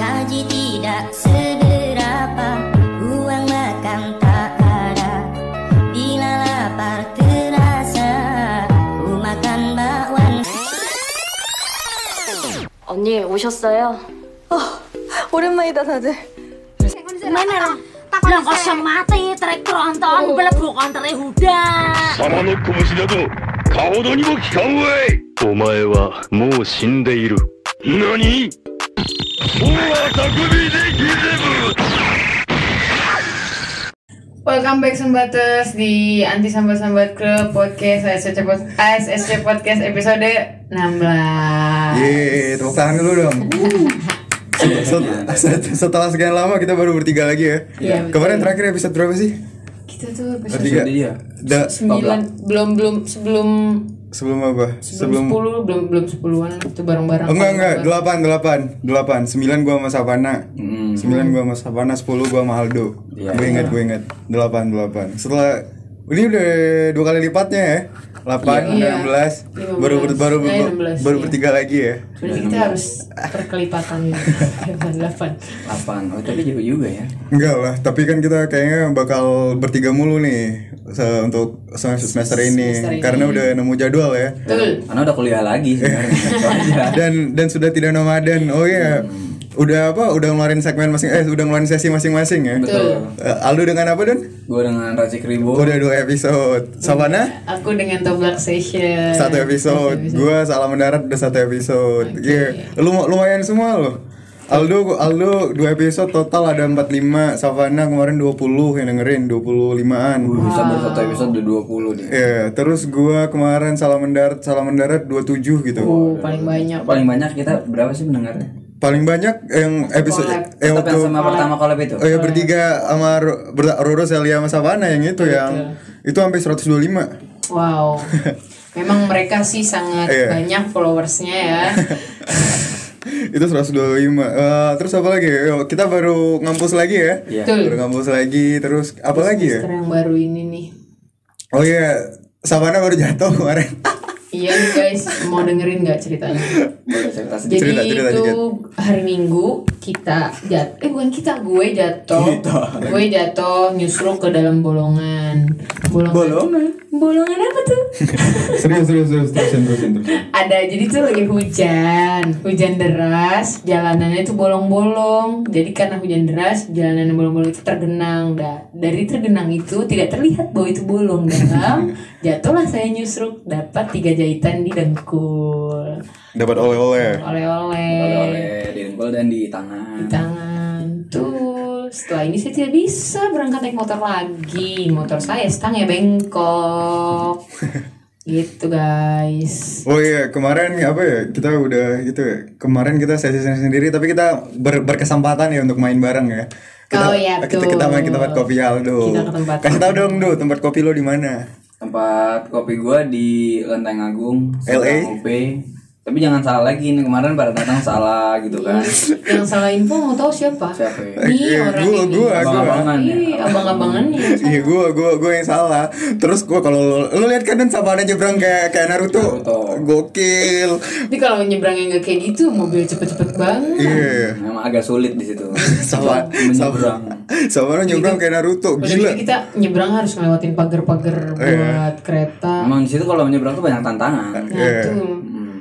gaji tidak seberapa uang makan tak ada bila lapar terasa ku makan bakwan 언니 오셨어 요? 어 오랜만이다 다들 mana Lah kok semati trek tronton blebuk antere huda. Sama no komushi da to. Kahodo ni mo kikan wei. Omae wa mou shinde iru. Nani? Welcome back sembatas di Anti Sambat Sambat Club Podcast ASSC Podcast, ASSC Podcast episode 16 Yeay, tepuk tangan dulu dong. Setelah sekian lama kita baru bertiga lagi ya, ya Kemarin terakhir episode berapa sih? Kita tuh episode 3 Sembilan, belum, belum, sebelum sebelum apa? sebelum 10 belum belum 10-an itu bareng-bareng. Oh, enggak enggak, delapan delapan delapan sembilan gua sama Savana, Hmm. sembilan gua sama Savana, sepuluh gua sama Aldo. Iya, gue ingat gue ingat delapan delapan. Setelah ini udah dua kali lipatnya ya, delapan, Iya. enam belas, baru ber- baru Nah, baru, 16, baru iya. bertiga lagi ya. Berarti kita harus perkelipatan gitu. 8. 8 oh tapi jauh juga ya Enggak lah, tapi kan kita kayaknya bakal bertiga mulu nih se- untuk semester, semester ini Semester ini. karena udah nemu jadwal ya. Betul. karena udah kuliah lagi sebenarnya aja Dan dan sudah tidak nomaden. Oh iya. Udah apa? Udah ngeluarin segmen masing eh udah ngeluarin sesi masing-masing ya. betul Eh, Aldo dengan apa Dan? gue dengan Racik Ribu Udah dua episode. Savana Aku dengan Toblak Session. satu episode. Gua salah mendarat udah satu episode. Iya. Lu lumayan semua loh. Aldo Aldo dua episode total ada 45 Savana kemarin 20 yang dengerin 25-an Gue bisa baru satu episode udah 20 nih Iya, terus gua kemarin salah mendarat, salah mendarat 27 gitu. Oh, paling banyak. paling banyak kita berapa sih pendengarnya Paling banyak yang episode Collab. yang tetap waktu yang sama pertama collab itu Oh ya bertiga sama Roro Celia sama Savana yang itu yang itu sampai 125. Wow. Memang mereka sih sangat Iya. banyak followersnya ya. itu 125. Eh, terus apa lagi? Yo, kita baru ngampus lagi ya. Iya. Betul. Baru ngampus lagi terus apa lagi ya? Yang baru ini nih. Oh iya, Savana baru jatuh kemarin. Iya nih guys, mau dengerin nggak ceritanya? boleh cerita sedikit Jadi Cerita, cerita itu dikit. hari Minggu kita jat, eh bukan kita, gue jatuh, gue jatuh nyusruk ke dalam bolongan. Bolongan. bolongan Bolongan apa tuh? serius serius serius terusin terusin terusin. Ada jadi tuh lagi hujan, hujan deras, jalanannya tuh bolong-bolong. Jadi karena hujan deras, jalanan yang bolong-bolong itu tergenang. Dah dari tergenang itu tidak terlihat bahwa itu bolong dalam. Jatuhlah saya nyusruk, dapat tiga jahitan di dengkul, Dapat oleh-oleh. oleh-oleh oleh di dengkul dan di tangan di tangan. Tuh, setelah ini saya tidak bisa berangkat naik motor lagi. Motor saya stangnya bengkok. gitu guys. Oh iya, kemarin apa ya? Kita udah gitu ya. Kemarin kita sesi sendiri tapi kita ber- berkesempatan ya untuk main bareng ya. Kita, Oh iya, kita, betul. kita main ke tempat kopi Aldo. Kita ke tempat Kasih tahu kopi. dong, Do, tempat kopi lo di mana? Tempat kopi gua di Lenteng Agung LA? UP tapi jangan salah lagi nih kemarin pada datang salah gitu kan Yang salah info mau tahu siapa? siapa ya Nih Iya, orang gua- ini. gua- abang-abangan ya Ih, abang-abangannya. Iya, gua gua gua yang salah. Terus gua kalau lo, lo lihat kan Savana nyebrang kayak kayak Naruto. Naruto. Gokil. Tapi kalau nyebrang yang gak kayak gitu, mobil cepet-cepet banget. Iya. memang agak sulit di situ Sama menyeberang Savana nyebrang kayak Naruto. Gila. kita nyebrang harus ngelewatin pagar-pagar buat kereta. Emang di situ kalau menyeberang tuh banyak tantangan. Nah Iya. tuh. Hmm.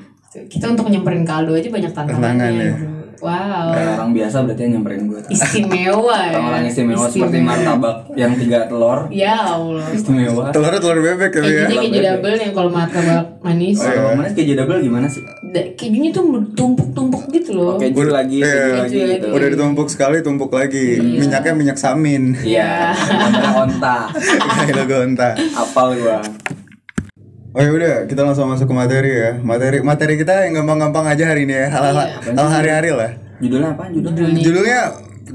Kita untuk nyamperin kaldo aja banyak Tantangan, tantangannya. ya. Wow. Kayak orang biasa berarti yang nyamperin gue. Istimewa ya. Orang istimewa seperti martabak yang tiga telur. Ya Allah. Istimewa. Telur telur bebek tapi ya. Kejunya keju double yang kalau martabak manis. Kalau manis keju double gimana sih? Da- Kejunya tuh tumpuk-tumpuk gitu loh. Oke, keju lagi, keju Iya. lagi gitu. Udah ditumpuk sekali, tumpuk lagi. Minyaknya minyak samin. Iya, gambarnya onta. Kayak logo onta. Apal gua. Oh ya udah, kita langsung masuk ke materi ya. Materi materi kita yang gampang-gampang aja hari ini ya. Hal-hal Iya. hal hari-hari lah. Judulnya apa? Judulnya? Judulnya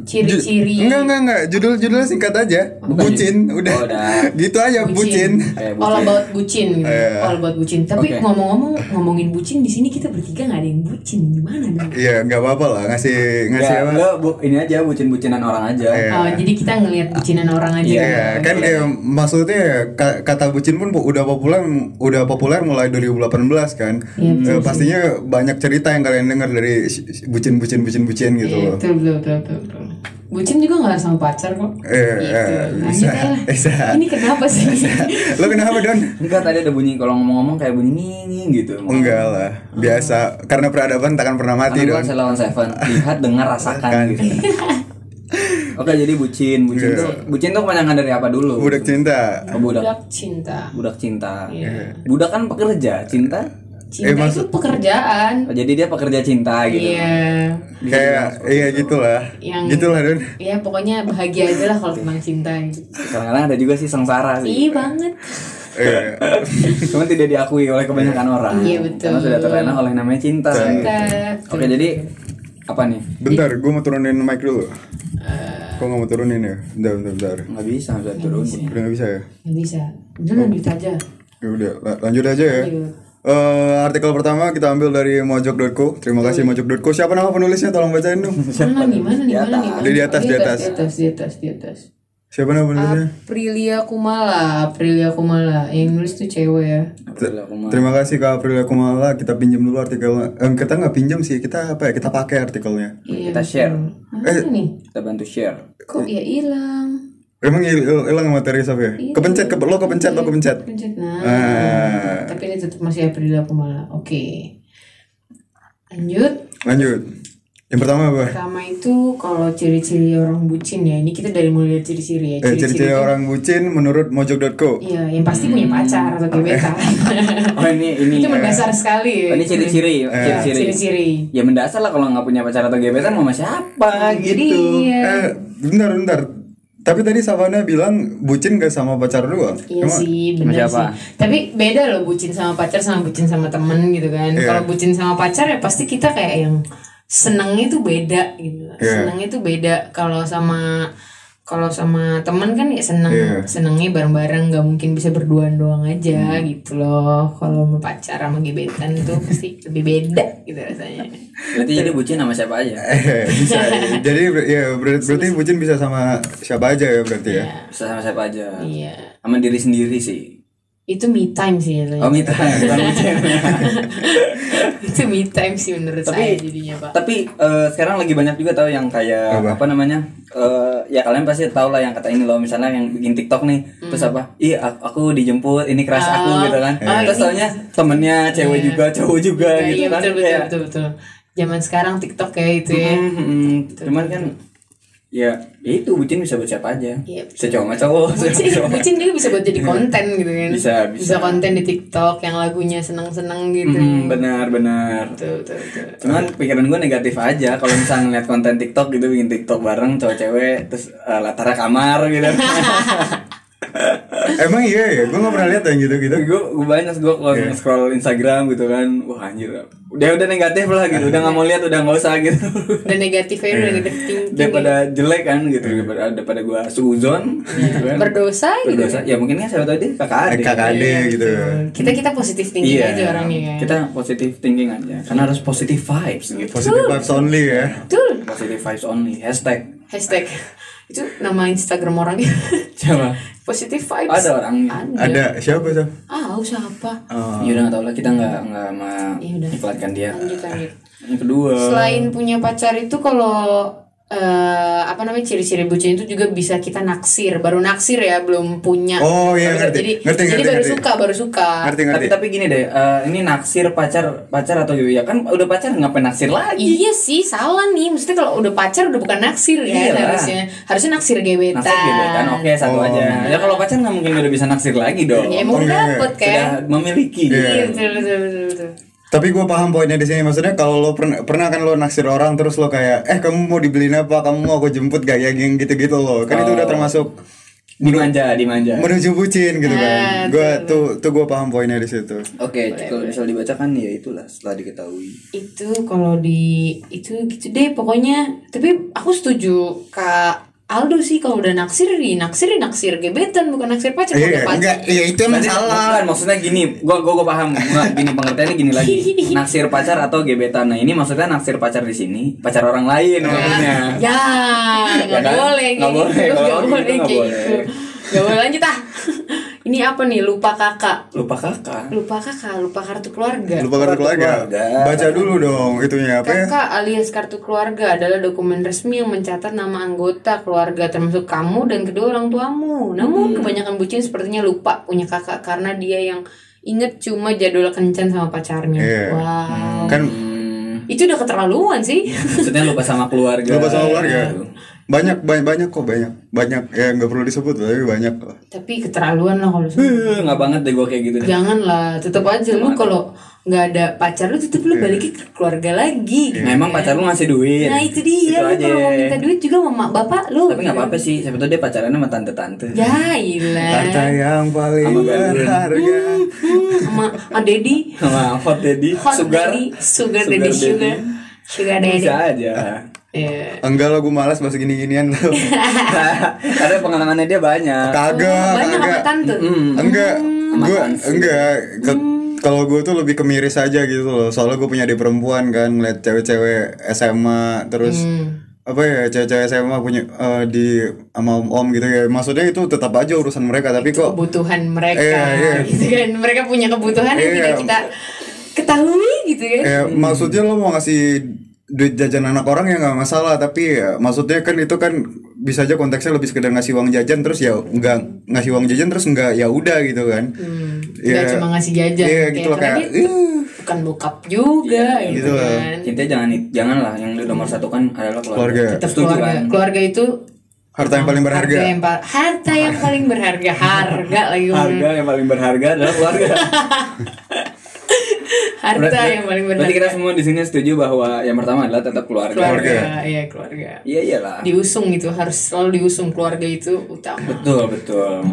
Ciri-ciri. Enggak enggak enggak, judul judulnya singkat aja. bucin, udah. Oh, udah. gitu aja bucin. Kayak All bucin. about bucin gitu. Iya. All about bucin. Tapi Oke. ngomong-ngomong ngomongin bucin di sini kita bertiga nggak ada yang bucin. Gimana dong? Iya, enggak apa-apa lah ngasih ngasih Ya, apa. enggak, bu, ini aja bucin-bucinan orang aja. Iya. Oh, jadi kita ngelihat bucinan orang aja. Iya, kan ya, maksudnya ka- kata bucin pun udah populer udah populer mulai 2018 kan. Iya, Eh, pastinya banyak cerita yang kalian dengar dari bucin-bucin bucin-bucin gitu Iya, betul, betul, betul, betul, betul. Bucin juga nggak harus sama pacar kok. Eh, Gitu. eh, bisa, aja lah. bisa. Ini kenapa sih? Lo kenapa Don? Enggak tadi ada bunyi kalau ngomong-ngomong kayak bunyi nging gitu. Enggak lah, biasa. Karena peradaban takkan pernah mati Karena Don. gua Lawan Seven lihat dengar rasakan Kan. gitu. Oke jadi bucin, bucin Iya. tuh bucin tuh kepanjangan dari apa dulu? Budak cinta. Oh, budak. Budak cinta. Budak cinta. Iya. Budak kan pekerja, cinta. Cinta Eh, itu maksud- Oh, pekerjaan. jadi dia pekerja cinta gitu. Iya. Kayak iya gitulah. Yang- Gitulah Don. Ya pokoknya bahagia aja lah kalau tentang cinta gitu. Kadang-kadang ada juga sih sengsara sih. Iya banget. Iya. Cuman tidak diakui oleh kebanyakan orang. Iya, betul. Karena sudah terlena oleh namanya cinta. Cinta. Oke jadi apa nih? Bentar, gue mau turunin mic dulu. Eh. Kok nggak mau turunin ya? Bentar, bentar, bentar. Nggak bisa, nggak turun. Udah nggak bisa ya? Nggak bisa. Udah lanjut aja. Ya udah, la- lanjut aja ya. Iya. Eh, artikel pertama kita ambil dari mojok.co. Terima kasih mojok.co. Siapa nama penulisnya? Tolong bacain dong. Mana nih? Mana nih? Mana nih? Di atas, di atas. Di atas, di atas, di atas. Siapa nama penulisnya? Aprilia Kumala, Aprilia Kumala. Yang nulis tuh cewek ya. Terima kasih Kak Aprilia Kumala. Kita pinjam dulu artikelnya. Eh, kita nggak pinjam sih. Kita apa ya? Kita pakai artikelnya. Iya, Kita share. Mana Eh. nih? Kita bantu share. Kok ya hilang? Emang hil- hilang materi Sof ya? Kepencet, ke, lo kepencet, lo kepencet. Pencet. Nah. Ah. Tapi ini tetap masih Aprilia Kumala. Oke. Lanjut. Lanjut. Yang pertama apa? Pertama itu kalau ciri-ciri orang bucin ya. Ini kita dari mulai dari ciri-ciri ya. Eh, ciri-ciri itu- orang bucin menurut mojok.co. Iya, yang pasti punya pacar atau gebetan. Oh ini ini. itu mendasar sekali. Oh, ini ciri-ciri, Ya, ciri-ciri. ciri-ciri. Ya mendasar lah kalau nggak punya pacar atau gebetan mau sama siapa Jadi gitu. iya. Eh, bentar, bentar. Tapi tadi Savana bilang bucin gak sama pacar doang. Iya Emang- sih, benar siapa? sih. Tapi beda loh bucin sama pacar sama bucin sama temen gitu kan. Iya. Kalau bucin sama pacar ya pasti kita kayak yang senengnya itu beda gitu. Iya. Senengnya itu beda. Kalau sama kalau sama temen kan ya seneng Iya. senengnya bareng-bareng nggak mungkin bisa berduaan doang aja Hmm. gitu loh. Kalau mau pacar sama gebetan itu pasti lebih beda gitu rasanya. Berarti jadi bucin sama siapa aja? Bisa. Jadi ber- ya berarti, berarti bucin bisa sama siapa aja ya berarti ya. Bisa sama siapa aja? Iya. Sama diri sendiri sih. Itu me time sih ya. Oh bukan bucin. Itu me time sih menurut Tapi- saya jadinya pak. Tapi eh, sekarang lagi banyak juga tahu yang kayak Apa? apa, namanya? Eh, ya kalian pasti tahu lah yang kata ini loh misalnya yang bikin TikTok nih terus apa? Ih a- aku dijemput ini crush aku Hmm. Oh. gitu kan. Oh, terus ini- taunya temennya cewek Iya. juga cowok juga Iya, gitu iya, kan. betul, betul, Kayak- betul, betul. Zaman sekarang TikTok kayak itu ya. Hmm, hmm, Cuman kan ya ya itu bucin bisa buat siapa aja. Iya, Bisa cowok sama cowok. bisa Bucin, cowok. bucin juga bisa buat jadi konten gitu kan. Bisa, bisa. konten di TikTok yang lagunya seneng-seneng gitu. Hmm, benar benar. Betul, betul, betul. Cuman pikiran gue negatif aja kalau misalnya ngeliat konten TikTok gitu bikin TikTok bareng cowok cewek terus eh, latarnya kamar gitu. Emang iya ya, gue gak pernah lihat yang gitu-gitu. gue gue banyak gue kalau Iya. scroll Instagram gitu kan, wah anjir, udah udah negatif lah gitu, udah nggak mau lihat, udah nggak usah gitu. Dan negatifnya udah negatif thinking. daripada jelek kan gitu, daripada daripada gue suzon gitu kan. berdosa gitu. Berdosa. Ya mungkin kan siapa tahu dia kakak adik. kakak ade gitu. Kita kita positif thinking Iya, aja orangnya kan. kita positive thinking aja, karena harus positive vibes gitu. Positive vibes only ya. Betul. Positive vibes only. Hashtag. Hashtag itu nama Instagram orangnya. Coba. positif vibes. Ada orangnya. Ada siapa siapa? Ah, siapa? Ya udah nggak tahu lah kita nggak nggak Ya udah. iklankan dia. Lanjut lanjut. Yang kedua. Selain punya pacar itu kalau eh, apa namanya ciri-ciri bucin itu juga bisa kita naksir, baru naksir ya, belum punya. Oh, iya, ngerti. Jadi, Ngerti, jadi ngerti, baru ngerti. suka, baru suka. Ngerti tapi ngerti. tapi gini deh, eh, ini naksir pacar pacar atau ya kan udah pacar ngapain naksir lagi? Iya sih, salah nih. Maksudnya kalau udah pacar udah bukan naksir kan Iyalah. harusnya. Harusnya naksir gebetan. Naksir gebetan, oke satu Oh. aja. Ya kalau pacar nggak mungkin udah bisa naksir lagi dong. Ya emang Oh, udah iya, dapet kan. Sudah memiliki. Iya. Iya, betul, betul, betul, betul. Tapi gue paham poinnya di sini maksudnya kalau lo pernah pernah kan lo naksir orang terus lo kayak eh kamu mau dibeliin apa? Kamu mau aku jemput gak? Ya geng gitu-gitu lo. Kan itu Oh. udah termasuk dimanja dimanja. menuju bucin gitu kan. Gua tuh tuh gua paham poinnya di situ. oke kalau misal dibacakan ya itulah setelah diketahui. Itu kalau di itu gitu deh pokoknya. Tapi aku setuju kak Aldo sih kalau udah naksir di naksir di naksir gebetan bukan naksir pacar Iya, pacar enggak, iya itu emang salah. bukan, maksudnya gini, gua gua, gua paham. Gua, gini pengertiannya gini lagi. Naksir pacar atau gebetan. Nah, ini maksudnya naksir pacar di sini, pacar orang lain maksudnya. ya nggak kan? boleh Nggak kayak boleh, gitu kalau nggak gitu boleh nggak kayak boleh. gitu boleh lanjut ah ini apa nih lupa kakak Lupa kakak. lupa kakak lupa kartu keluarga Lupa kartu keluarga. keluarga. Baca dulu dong itunya apa ya? Kakak alias kartu keluarga adalah dokumen resmi yang mencatat nama anggota keluarga termasuk kamu dan kedua orang tuamu. Namun Hmm. kebanyakan bucin sepertinya lupa punya kakak karena dia yang inget cuma jadwal kencan sama pacarnya. Iya. Wow. Kan Hmm, Itu udah keterlaluan sih. maksudnya lupa sama keluarga. lupa sama keluarga. Gitu. Banyak banyak banyak kok banyak. Banyak ya nggak perlu disebut tapi banyak kok. Tapi keterlaluan lah kalau Eh, nggak banget deh gua kayak gitu deh. Janganlah, tetap aja lu kalau nggak ada pacar lu tetap lu balikin ke keluarga lagi. Nah, emang pacar lu ngasih duit. Nah itu dia, Itu lu aja. kalau mau minta duit juga sama mak bapak lu. Tapi nggak apa-apa sih, siapa tahu dia pacarannya sama tante-tante. Ya ilah. Harta yang paling Sama berharga. sama sama Dedi Sama hot daddy, hot sugar. daddy sugar Sugar daddy daddy. sugar sugar daddy Bisa aja. Iya. Enggak lah gue malas bahas gini-ginian lo. Ada pengalamannya dia banyak. Kagak, banyak apa kagak. tante Enggak, Sama gue enggak. Ke- Kalau gue tuh lebih ke miris aja gitu loh. Soalnya gue punya di perempuan kan, ngeliat cewek-cewek SMA terus apa ya cewek-cewek SMA punya eh, di sama om-om gitu ya. Maksudnya itu tetap aja urusan mereka, tapi kok kebutuhan mereka Iya, iya. gitu kan mereka punya kebutuhan yang Iya. tidak kita ketahui gitu kan ya maksudnya lo mau ngasih duit jajan anak orang ya nggak masalah tapi ya, maksudnya kan itu kan bisa aja konteksnya lebih sekedar ngasih uang jajan terus ya nggak ngasih uang jajan terus nggak ya udah gitu kan nggak Iya. cuma ngasih jajan kayak gitu loh, kayak, dia "Ih." bukan bokap juga gitu, gitu lah. kan Intinya jangan jangan lah yang nomor satu kan adalah keluarga. Keluarga. tetap Setuju keluarga kan? keluarga itu harta yang paling berharga harga yang, pa- harta yang paling berharga harga lagi. Harga yang paling berharga adalah keluarga. harta Berarti- yang paling Berarti berharga kita semua di sini setuju bahwa yang pertama adalah tetap keluarga. keluarga iya keluarga Iya iyalah. diusung itu harus selalu diusung keluarga itu utama Betul betul.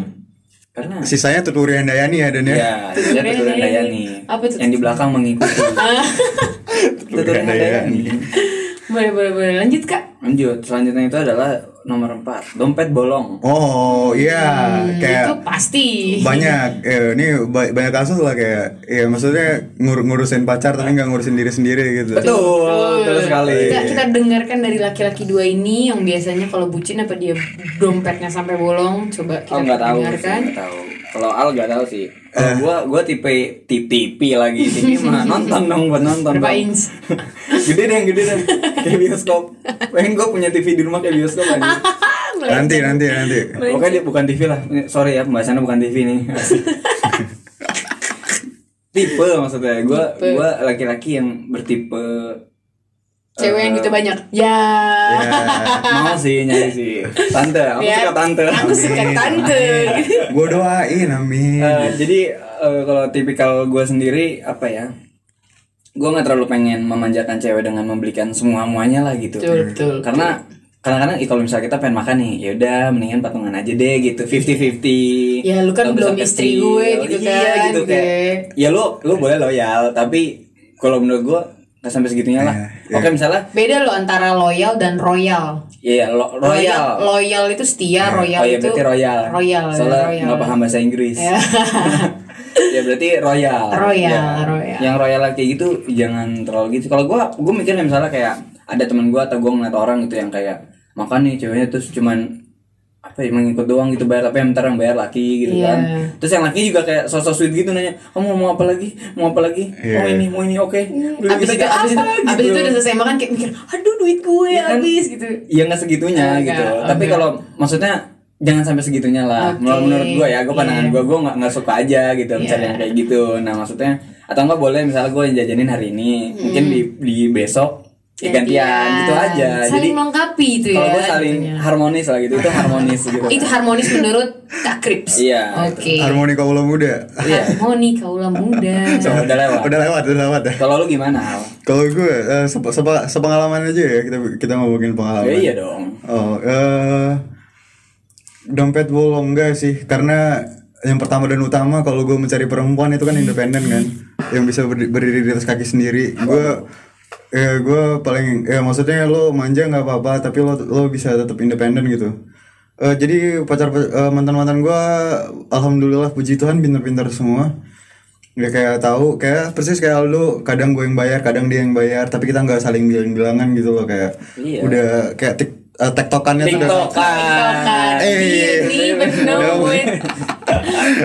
Karena sisanya tuturi Handayani ya dan ya ya dia Tuturan Dayani. Apa tuh? Yang di belakang mengikuti. Tuturan Dayani. boleh boleh boleh lanjut kak Lanjut, selanjutnya itu adalah nomor 4 Dompet bolong. Oh iya Hmm, itu kayak pasti. banyak eh, ini ba- banyak kasus lah kayak ya maksudnya ngur- ngurusin pacar tapi nggak ngurusin diri sendiri gitu. Betul, betul sekali. Kita kita dengarkan dari laki-laki dua ini yang biasanya kalau bucin apa dia dompetnya sampai bolong coba kita Oh nggak tahu sih, dengarkan. nggak tahu. Kalau Al nggak tahu sih. Kalau gua gua tipe tipe TV lagi TV mah nonton dong buat nonton. berapa inch gede deh, gede deh. Kayak bioskop. Pengen gua punya TV di rumah kayak bioskop aja. nanti nanti nanti Pokoknya dia bukan TV lah. Ini, Sorry ya pembahasannya bukan TV nih. tipe maksudnya gua Tipe. gua laki-laki yang bertipe cewek yang Eh, gitu banyak. Ya. mau sih nyari sih. Tante aku Ya, suka tante. aku suka tante. Gue doain amin. Eh, jadi eh, kalau tipikal gue sendiri apa ya? Gue nggak terlalu pengen memanjakan cewek dengan membelikan semua muanya lah gitu. Betul betul karena kadang-kadang kalau misalnya kita pengen makan nih ya udah mendingan patungan aja deh gitu 50-50 Ya, lu kan belum istri gue gitu iya, kan, gitu gue. kayak ya lu lu boleh loyal tapi kalau menurut gue nggak sampai segitunya lah Iya, oke misalnya beda loh antara loyal dan royal Iya, lo- royal. loyal itu setia royal oh iya itu berarti royal. royal Soalnya royal. nggak paham bahasa Inggris. Ya. ya berarti royal. Royal, Ya. royal. Yang royal kayak gitu jangan terlalu gitu. Kalau gua gua mikirnya misalnya kayak ada teman gua atau gua ngeliat orang gitu yang kayak makan nih ceweknya terus cuman apa ya mengikut doang gitu bayar tapi yang ntar yang bayar laki gitu Iya. kan terus yang laki juga kayak sosok sweet gitu nanya kamu mau apa lagi mau apa lagi Iya. mau ini mau ini oke Duit abis itu kita kayak abis itu apa abis gitu. itu udah selesai makan kayak mikir aduh duit gue Iya kan? habis gitu ya nggak segitunya Enggak, gitu tapi enggak. kalau maksudnya jangan sampai segitunya lah Oke. menurut menurut gue ya gue pandangan Iya. gue gue nggak nggak suka aja gitu misalnya Iya. yang kayak gitu nah maksudnya atau enggak boleh misalnya gue yang jajanin hari ini mungkin di di besok ya gantian. gitu aja. Saling jadi melengkapi itu ya kalau gue saling intinya. harmonis lah gitu itu harmonis gitu. Itu harmonis menurut Kak Krips. Iya, oke. harmoni kaula muda. Iya. harmoni kaulah muda. So, udah lewat. Udah lewat udah lewat ya. Kalau lu gimana Al? kalau gue eh, sepe- sepe- sepengalaman aja ya kita kita ngomongin pengalaman. Ya, iya dong. Oh, eh dompet bolong enggak sih karena yang pertama dan utama kalau gue mencari perempuan itu kan independen kan yang bisa berdiri, berdiri di atas kaki sendiri. Gue ya gue paling ya maksudnya lo manja nggak apa-apa tapi lo lo bisa tetap independen gitu Eh, jadi pacar mantan mantan gue alhamdulillah puji Tuhan pintar-pintar semua ya kayak tahu kayak persis kayak Aldo kadang gue yang bayar kadang dia yang bayar tapi kita nggak saling bilang-bilangan gitu loh kayak Iya. udah kayak tik eh, tektokannya tuh udah Eh, Udah, it.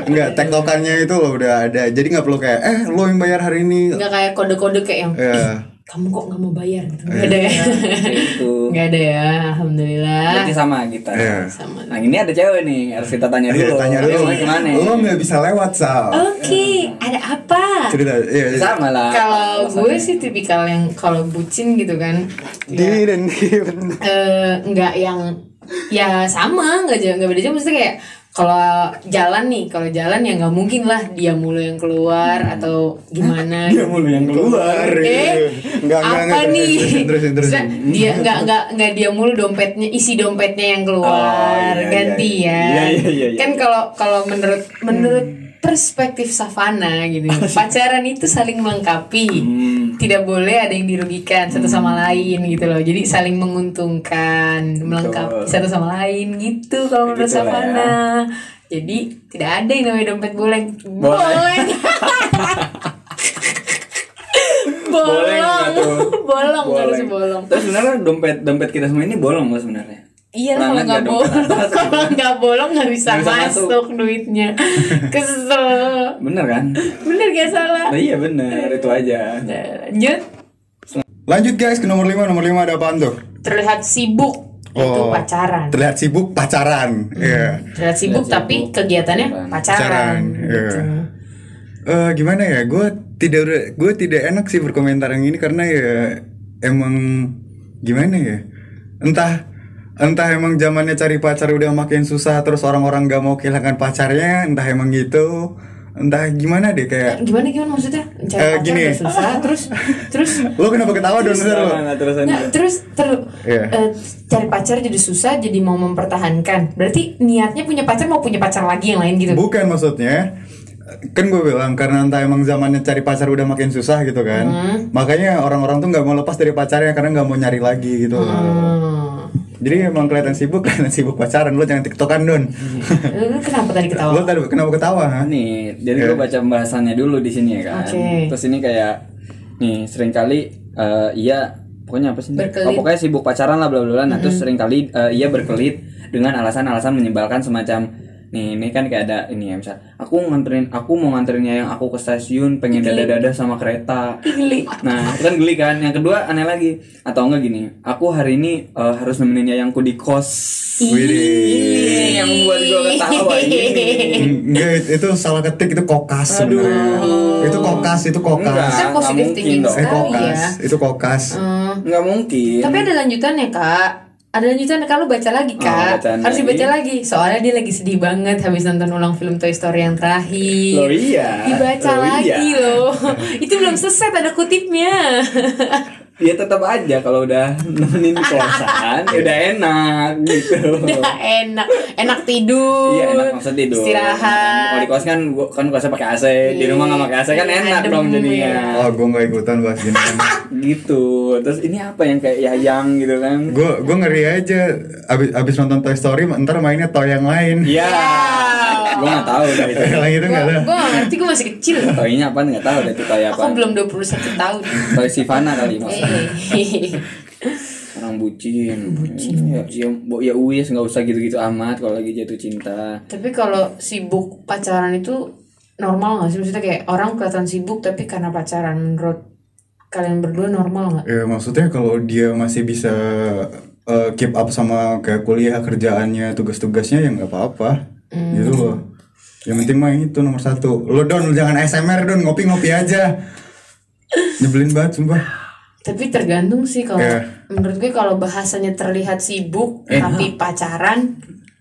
Enggak, tektokannya itu loh udah ada. Jadi nggak perlu kayak eh lo yang bayar hari ini. Nggak kayak kode-kode kayak yang Ya. Kamu kok nggak mau bayar gitu. Nggak ada ya. itu Nggak ada ya, alhamdulillah. berarti sama kita Iya. Sama. nah ini ada cewek nih harus kita tanya Iya, dulu tanya dulu. mau gimana Lo nggak bisa lewat sal. Oke, ada apa? Cerita. Iya. iya. sama lah Kalau gue sih tipikal yang kalau bucin gitu kan, Di dan eh, nggak yang ya sama nggak jauh nggak beda jauh maksudnya kayak kalau jalan nih kalau jalan ya nggak mungkin lah dia mulu yang keluar atau gimana dia mulu yang keluar. Eh Enggak, enggak, apa enggak, nih? terusin, terusin. Maksudnya dia nggak nggak nggak dia mulu dompetnya isi dompetnya yang keluar. Oh, iya, ganti iya, ya. Iya, iya, iya, iya. kan kalau kalau menurut menurut perspektif Savana gitu. Pacaran itu saling melengkapi. Hmm. tidak boleh ada yang dirugikan satu sama lain gitu loh. Jadi saling menguntungkan melengkapi satu sama lain gitu kalau menurut Gitu lah ya. Savana. Jadi tidak ada yang namanya dompet boleng Boleh. boleng bolong. Harus Boleh. bolong. Terus sebenarnya dompet dompet kita semua ini bolong loh sebenarnya Iya lah, kalau nggak bolong, kalau nggak bolong nggak bisa, bisa masuk, masuk. duitnya. Kesel, bener kan bener gak salah? nah, iya bener itu aja Nah, Lanjut, Lanjut guys ke nomor 5 Nomor 5 ada apaan tuh? terlihat sibuk itu Oh. pacaran. Terlihat sibuk pacaran. Iya. Terlihat sibuk Terlihat tapi sibuk, kegiatannya pacaran. pacaran. Iya. gitu. Eh gimana ya? Gue tidak gue tidak enak sih berkomentar yang ini karena ya emang gimana ya? Entah entah emang zamannya cari pacar udah makin susah terus orang-orang gak mau kehilangan pacarnya, entah emang gitu. Entah gimana deh kayak Gimana gimana maksudnya? Mencari Eh, pacar gini. udah susah, terus terus lo kenapa ketawa dong bentar lo? Nah, Nah, terus ter, Iya. eh, cari pacar jadi susah, jadi mau mempertahankan. Berarti niatnya punya pacar mau punya pacar lagi yang lain gitu. Bukan maksudnya kan gue bilang karena entah emang zamannya cari pacar udah makin susah gitu kan makanya orang-orang tuh nggak mau lepas dari pacarnya karena nggak mau nyari lagi gitu Hmm. Jadi emang kelihatan sibuk kelihatan sibuk pacaran lo jangan tiktokan don Lu kenapa tadi ketawa? lo tadi kenapa ketawa ha? nih jadi Iya. gue baca pembahasannya dulu di sini ya kan Oke. terus ini kayak nih sering kali eh, iya pokoknya apa sih? Berkelit. Oh, pokoknya sibuk pacaran lah bla bla bla nah terus sering kali eh, ia berkelit dengan alasan-alasan menyebalkan semacam nih ini kan kayak ada ini ya misal aku nganterin aku mau nganterinnya yang aku ke stasiun pengen dada-dada sama kereta Geli. Nah, itu kan geli kan. Yang kedua aneh lagi. Atau enggak gini, aku hari ini eh, harus nemenin yayangku di kos. Ini yang buat gue ketawa ini. Enggak itu salah ketik itu kokas sebenarnya itu kokas itu kokas Enggak, Kan positive nggak mungkin dong. eh kokas ya. itu kokas Hmm. Enggak mungkin. Tapi ada lanjutannya kak. Ada lanjutannya kalau baca lagi Oh, kak. bacaan Harus dibaca lagi. Soalnya dia lagi sedih banget habis nonton ulang film Toy Story yang terakhir. Loh iya. Dibaca Loh lagi iya. loh. Itu belum selesai ada kutipnya. Ya tetap aja kalau udah nemenin kosan, ya udah enak gitu. Udah enak, enak tidur. Iya enak maksud tidur. Istirahat. Kalau di kos kan gua kan kosnya pakai AC, di rumah nggak pakai AC kan Iya, enak adem, dong jadinya. iya. oh gue nggak ikutan bahas gini Gitu. Terus ini apa yang kayak yayang gitu kan? gue gue ngeri aja abis abis nonton Toy Story ntar mainnya toy yang lain Iya. Gua nggak tahu dah itu. yang lain itu nggak ada Gue gak ngerti, gue masih kecil. Toynya apa nggak tahu deh itu toy apa. Aku belum 21 tahun. Toy Sivana kali maksudnya. Orang bucin. Bucin. Ya, ya, ya uis nggak usah gitu-gitu amat kalau lagi jatuh cinta. Tapi kalau sibuk pacaran itu normal gak sih? Maksudnya kayak orang kelihatan sibuk tapi karena pacaran menurut kalian berdua normal gak? Ya maksudnya kalau dia masih bisa uh, keep up sama kayak kuliah kerjaannya tugas-tugasnya ya nggak apa-apa gitu loh. Yang penting mah itu nomor satu. Lo don jangan ASMR don ngopi-ngopi aja. Nyebelin banget sumpah. Tapi tergantung sih kalau Iya. menurut gue kalau bahasanya terlihat sibuk tapi pacaran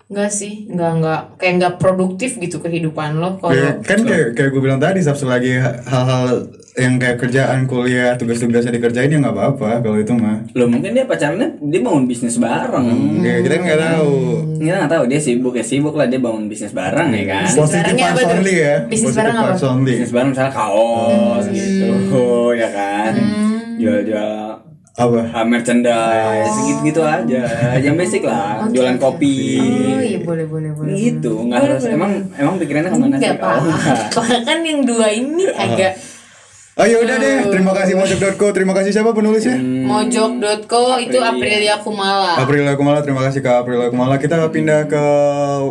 Enggak sih, enggak enggak kayak enggak produktif gitu kehidupan lo kalau Ya, kan kayak kayak gue bilang tadi sabtu lagi ha- hal-hal yang kayak kerjaan kuliah tugas-tugasnya dikerjain ya nggak apa-apa kalau itu mah Lo mungkin dia pacarnya dia bangun bisnis bareng. ya kita nggak tahu Kita nggak tahu dia sibuk ya sibuk lah dia bangun bisnis bareng ya kan. positif barengnya apa only ya Bisnis bareng apa? Bisnis bareng misalnya kaos Hmm. gitu ya kan. Apa ah, merchandise gitu-gitu aja. Yang basic lah, jualan kopi. Oh iya boleh boleh boleh. Gitu, nggak harus emang emang pikirannya ke mana sih? Enggak Oh, kan yang dua ini agak Oh ya udah deh, terima kasih mojok.co, terima kasih siapa penulisnya? mojok.co itu Aprilia Kumala. April Kumala, terima kasih Kak April Kumala. Kita pindah ke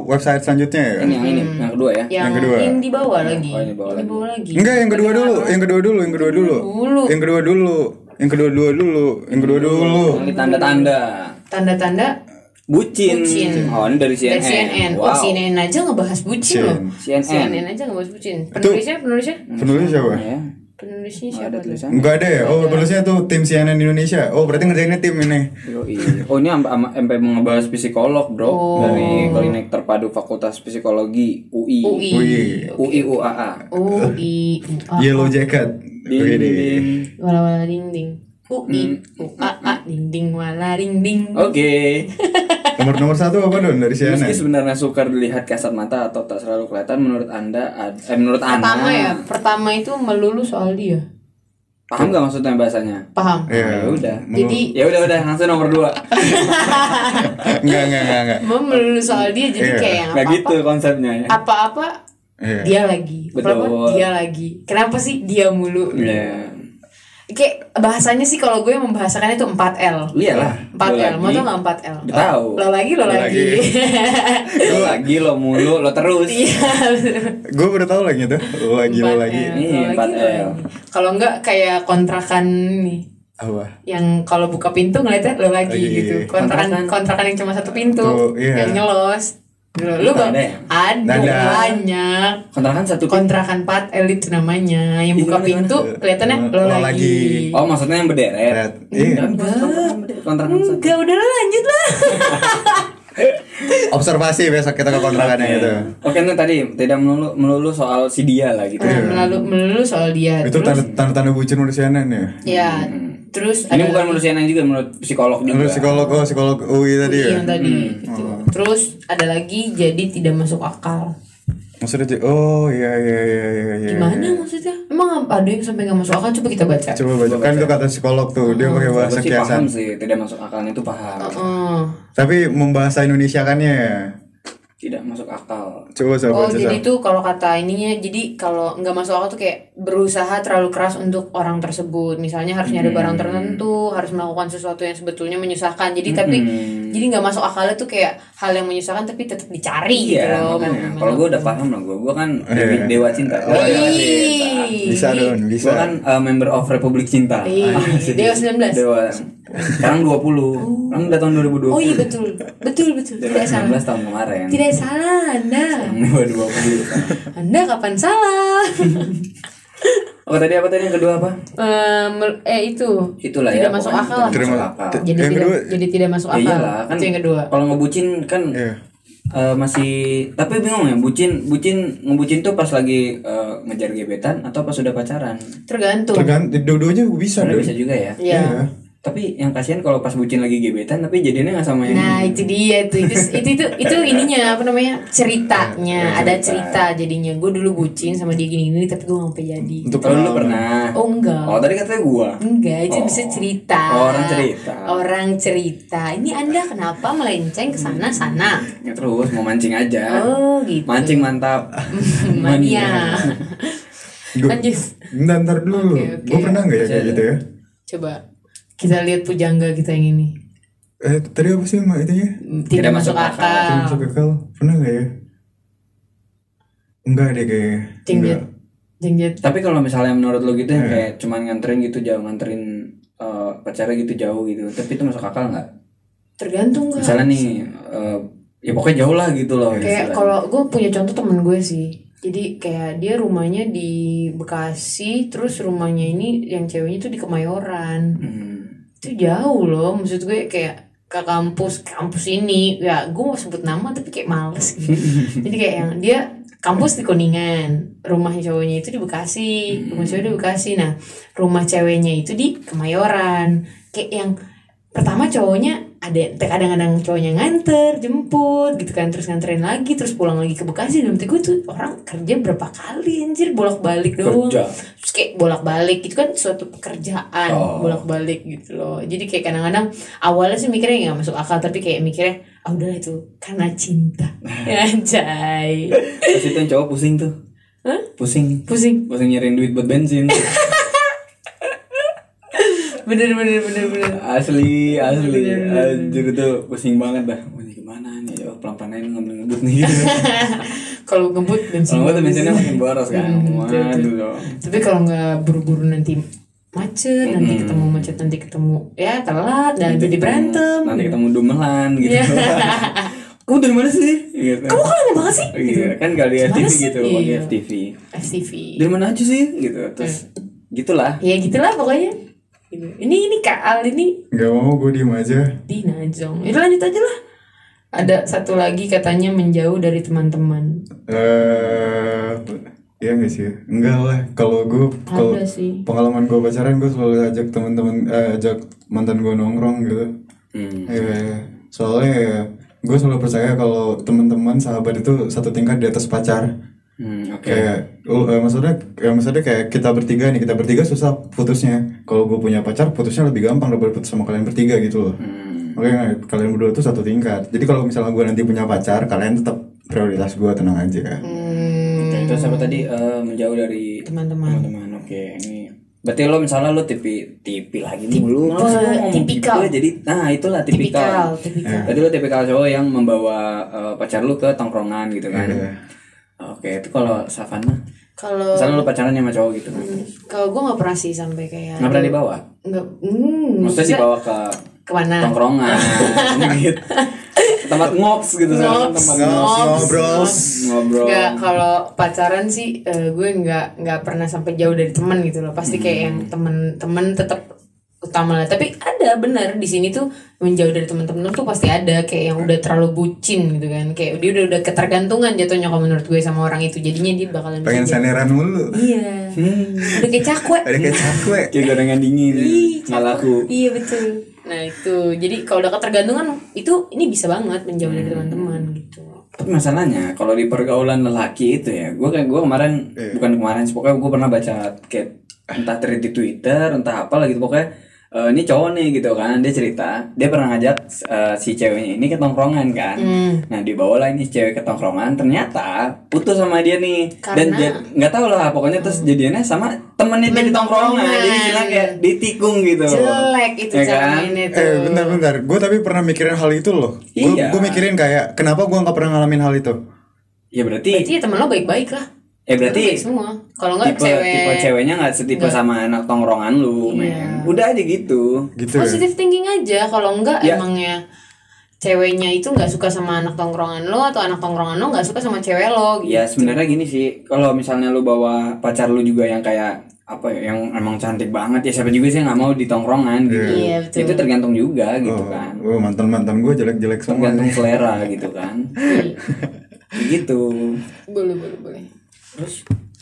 website selanjutnya ya. Ini yang ini, yang kedua ya. Yang, Yang kedua. yang di bawah lagi. Oh, yang di bawah lagi. Enggak, yang kedua dulu, yang kedua dulu, yang kedua dulu. Dulu. Yang kedua dulu, yang kedua dua dulu, yang kedua dulu. Ini tanda-tanda Tanda-tanda bucin. Bucin. Oh, ini dari CNN. dari CNN. Wow. Oh, CNN aja ngebahas bucin loh. CNN. CNN aja ngebahas bucin. Penulisnya, penulisnya? Penulis siapa? Ya. Penulisnya Ada siapa tulisan. Enggak ada ya? Oh, penulisnya tuh tim CNN Indonesia. Oh, berarti ngerjainnya tim ini. Oh ini sampai sampai ngebahas psikolog bro Oh. dari klinik terpadu Fakultas Psikologi UI UI. Wih, UI UAA Oh, I, U, A, Yellow Jacket. Ding, ding, ding. wala wala ding ding. UI, U, A, A, ding ding wala. Oke Nomor nomor satu apa don dari Meski CNN? sebenarnya sukar dilihat kasat mata atau tak selalu kelihatan menurut anda ad- eh menurut Pertama anda ya, pertama itu melulu soal dia. paham gak maksudnya bahasanya Paham? Iya. ya udah Jadi ya udah udah langsung nomor dua Enggak, enggak, enggak, enggak. mau melulu soal dia jadi Iya. kayak nggak apa-apa gitu konsepnya ya apa-apa Iya. dia lagi. Betul. Dia lagi. Kenapa sih dia mulu? Iya. Kayak bahasanya sih kalau gue membahasakan itu 4L. iyalah 4L, mau Lo tau lagi, gak 4L? Udah tahu. Lo lagi, lo, Lo lagi. lo lagi lo mulu lo terus Iya. Gue baru tahu lagi tuh. Lo lagi, lo 4L, lagi. Iya, lo lagi, 4L. lo lagi. Kalau enggak kayak kontrakan nih Apa? yang kalau buka pintu ngeliatnya lo lagi Lagi. gitu kontrakan Kontrakan. kontrakan yang cuma satu pintu Tuh, iya. yang nyelos lu, lu bang Ada ya? banyak kontrakan satu kontrakan 4 elit namanya yang buka Gimana, pintu kelihatannya lo, Lo lagi, lagi. oh maksudnya yang berderet. Iya. Kan kontrakan satu enggak udah lah, lanjut lah Observasi besok kita ke kontrakannya gitu. Oke, itu tadi tidak melulu melulu soal si dia lah gitu. Nah, melulu melulu soal dia Itu terus tanda tanda, tanda bucin menurut CNN ya. ya terus Ini bukan lagi- menurut CNN juga menurut psikolog juga. Menurut psikolog oh psikolog UI tadi ya. yang tadi gitu. terus ada lagi jadi tidak masuk akal Maksudnya oh iya iya iya iya iya. gimana maksudnya emang ada yang sampai nggak masuk akal coba kita baca Coba baca kan itu kata psikolog tuh dia pakai bahasa Gue sih kiasan. paham sih, tidak masuk akalnya itu paham. Heeh. Tapi membahasa Indonesia kan ya. Tidak masuk akal. Coba Oh jadi tuh kalau kata ininya jadi kalau nggak masuk akal tuh kayak berusaha terlalu keras untuk orang tersebut. Misalnya harus nyari barang tertentu harus melakukan sesuatu yang sebetulnya menyusahkan. Jadi tapi jadi nggak masuk akalnya tuh kayak hal yang menyusahkan tapi tetap dicari gitu Iya, loh makanya. Kalau gue udah paham lah gue, gue kan Iya. dewa cinta. Oh, Dewa iya. cinta. Bisa dong, bisa. Gue kan uh, member of Republik Cinta. Sedih. Dewa 19. Dewa. Sekarang 20. Kan udah tahun 2020. oh iya betul betul betul Dewa tidak salah 19 tahun kemarin. tidak salah anda Sekarang 2020. anda kapan salah Oh tadi apa tadi yang kedua apa? Eh, mel- eh itu Itulah tidak ya. masuk akal lah tidak masuk akal. Jadi Yang tidak kedua- jadi tidak masuk Ya akal iyalah kan. itu yang kedua Kalau ngebucin kan Iya. eh, masih tapi bingung ya bucin bucin ngebucin tuh pas lagi eh, ngejar gebetan atau pas sudah pacaran. tergantung Tergantung dua-duanya bisa bisa juga ya. Iya. Tapi yang kasihan kalau pas bucin lagi gebetan tapi jadinya nggak sama yang Nah itu dia tuh itu itu itu, itu ininya apa namanya ceritanya ada cerita jadinya gue dulu bucin sama dia gini gini tapi gue nggak sampai jadi Untuk Kalau dulu pernah. oh enggak Oh tadi katanya gua. enggak itu Oh. bisa cerita Oh, orang cerita. orang cerita ini anda kenapa melenceng ke sana sana Ya terus mau mancing aja. oh gitu Mancing mantap. mania lanjut Ntar, dulu. Oke, oke. Gue pernah nggak ya kayak gitu ya? coba kita lihat pujangga kita yang ini Eh tadi apa sih mak itunya? tidak, masuk masuk akal. akal, Masuk akal. Pernah nggak ya? Enggak deh kayaknya. Enggak. jengjet Tapi kalau misalnya menurut lo gitu Iya. yang kayak cuman nganterin gitu jauh nganterin eh, pacarnya gitu jauh gitu. Tapi itu masuk akal nggak? tergantung nggak Misalnya nih eh, ya pokoknya jauh lah gitu loh. kayak kalau gue punya contoh temen gue sih jadi kayak dia rumahnya di Bekasi terus rumahnya ini yang ceweknya tuh di Kemayoran Hmm. Itu jauh loh maksud gue kayak ke kampus kampus ini. Ya gue mau sebut nama tapi kayak males gitu. jadi kayak yang dia kampus di Kuningan. Rumahnya cowoknya itu di Bekasi rumah cowoknya di Bekasi. Nah rumah ceweknya itu di Kemayoran. Kayak yang pertama cowoknya ada kadang-kadang cowoknya nganter jemput gitu kan terus nganterin lagi terus pulang lagi ke Bekasi dan gue tuh orang kerja berapa kali anjir bolak balik doang Kerja. terus kayak bolak balik itu kan suatu pekerjaan Oh. bolak balik gitu loh jadi kayak kadang-kadang awalnya sih mikirnya nggak masuk akal tapi kayak mikirnya ah udah itu karena cinta anjay Terus itu yang cowok pusing tuh. Hah? Pusing. pusing Pusing nyariin duit buat bensin. bener bener bener bener asli, asli. Anjir itu pusing banget dah. Mau gimana nih? Ya pelan-pelan aja ngambil ngebut nih. kalau ngebut bensin Kalau tuh bagus. bensinnya makin boros kan. Hmm. Waduh tapi kalau nggak buru-buru nanti macet nanti ketemu macet nanti ketemu ya telat dan jadi berantem Nanti ketemu dumelan gitu. Iya. Kamu dari mana sih? Gitu. kamu kok lama banget sih Iya, kan gak di FTV gitu, Iya. FTV. FTV Dari mana aja sih? Gitu. Terus gitulah. ya gitulah pokoknya Gitu. Ini ini Kak Al ini Gak mau gue diem aja. Di Najong itu lanjut aja lah. Ada satu lagi katanya menjauh dari teman-teman. Eh Iya gak sih? Enggak lah. Kalau gue kalau pengalaman gue pacaran gue selalu ajak teman-teman eh, ajak mantan gue nongkrong gitu. Hmm. Iya, soalnya ya, gue selalu percaya kalau teman-teman sahabat itu satu tingkat di atas pacar. Hmm, oke. Kayak, uh, eh, maksudnya, ya, maksudnya kayak kita bertiga nih, kita bertiga susah putusnya. Kalau gue punya pacar, putusnya lebih gampang daripada putus sama kalian bertiga gitu loh. Hmm. Makanya kalian berdua tuh satu tingkat. Jadi kalau misalnya gue nanti punya pacar, kalian tetap prioritas gue tenang aja. Hmm, Itu siapa tadi eh, menjauh dari teman-teman teman-teman. Oke, ini berarti lo misalnya lo tipi tipi lagi mulu Kenapa sih lo ngomong tipikal. tipe? jadi nah itulah tipikal, tipikal tipikal Tadi lo tipikal cowok yang membawa eh, pacar lu ke tongkrongan gitu kan. Iya. Oke, itu kalau Savana, kalau misalnya lo pacaran sama cowok gitu kan. kalau gue nggak pernah sih sampai kayak Nggak pernah dibawa? nggak hmm, Maksudnya dibawa ke ke mana tongkrongan gitu. Tempat ngops gitu. Ngops. Tempat Ngobrol. ngobrol. Nggak, kalau pacaran sih eh, gue nggak nggak pernah sampai jauh dari teman gitu loh. Pasti kayak yang temen-temen tetap utama lah. Tapi ada benar di sini tuh menjauh dari teman-teman tuh pasti ada kayak yang udah terlalu bucin gitu kan. Kayak dia udah udah ketergantungan jatuhnya kalau menurut gue sama orang itu. Jadinya dia bakalan Pengen saneran mulu. Iya. Udah kayak cakwe. Ada kayak cakwe. Kayak gorengan dingin. Nggak laku. Iya betul. Nah itu jadi kalau udah ketergantungan itu ini bisa banget menjauh dari teman-teman gitu. Tapi masalahnya kalau di pergaulan lelaki itu ya, gue kayak gue kemarin Iya. bukan kemarin, sih, pokoknya gue pernah baca kayak entah thread di Twitter, entah apa lah gitu pokoknya. Eh, ini cowok nih gitu kan dia cerita dia pernah ngajak eh, si ceweknya ini ke tongkrongan kan Hmm. nah dibawalah ini si cewek ke tongkrongan ternyata putus sama dia nih dan Karena- ja- nggak tahu lah pokoknya terus jadiannya sama temennya dia di tongkrongan jadi istilah kayak ditikung gitu Jelek itu Ya cara kan? tuh. Eh bentar bentar, gue tapi pernah mikirin hal itu loh. Iya. gue mikirin kayak kenapa gue nggak pernah ngalamin hal itu. ya berarti Berarti ya temen lo baik-baik lah. Ya berarti Lo semua. Kalau nggak tipe cewek tipe ceweknya nggak setipe sama anak tongkrongan lu Iya. men udah aja gitu Gitu ya. positive thinking aja. Kalau enggak Ya. emangnya ceweknya itu nggak suka sama anak tongkrongan lo atau anak tongkrongan lo nggak suka sama cewek lo gitu. ya sebenarnya gini sih kalau misalnya lu bawa pacar lu juga yang kayak apa ya yang emang cantik banget ya siapa juga sih yang nggak mau di tongkrongan gitu Iya, betul. itu tergantung juga gitu Oh, kan oh, mantan mantan gue jelek jelek semua. tergantung selera gitu kan Iya. gitu Boleh boleh boleh.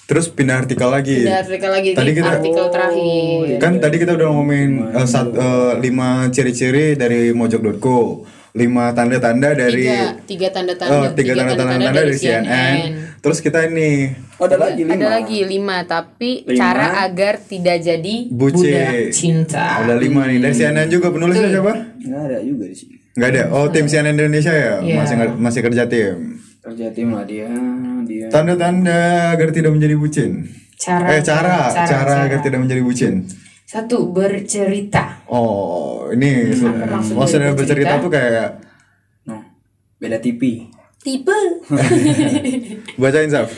Terus pindah artikel lagi. Udah artikel lagi Tadi kita- artikel terakhir. Kan tadi kita udah ngomongin eh, sat, eh, lima ciri-ciri dari mojok.co, lima tanda-tanda dari tiga tiga tanda tanda oh, tiga tanda-tanda dari CNN. Terus kita ini oh, ada lagi lima Ada lagi lima tapi Lima. cara agar tidak jadi Bucin. budak cinta. ada lima nih dari CNN juga penulisnya siapa? nggak ada juga di sini Nggak ada. Oh tim CNN Indonesia ya Iya. masih masih kerja tim. Kerja tim lah dia dia Tanda-tanda agar tidak menjadi bucin. Cara, eh cara, cara, agar tidak menjadi bucin. Satu bercerita. Oh ini maksudnya maksudnya bercerita bercerita? tuh kayak no beda TV Tipe. bacain Saf.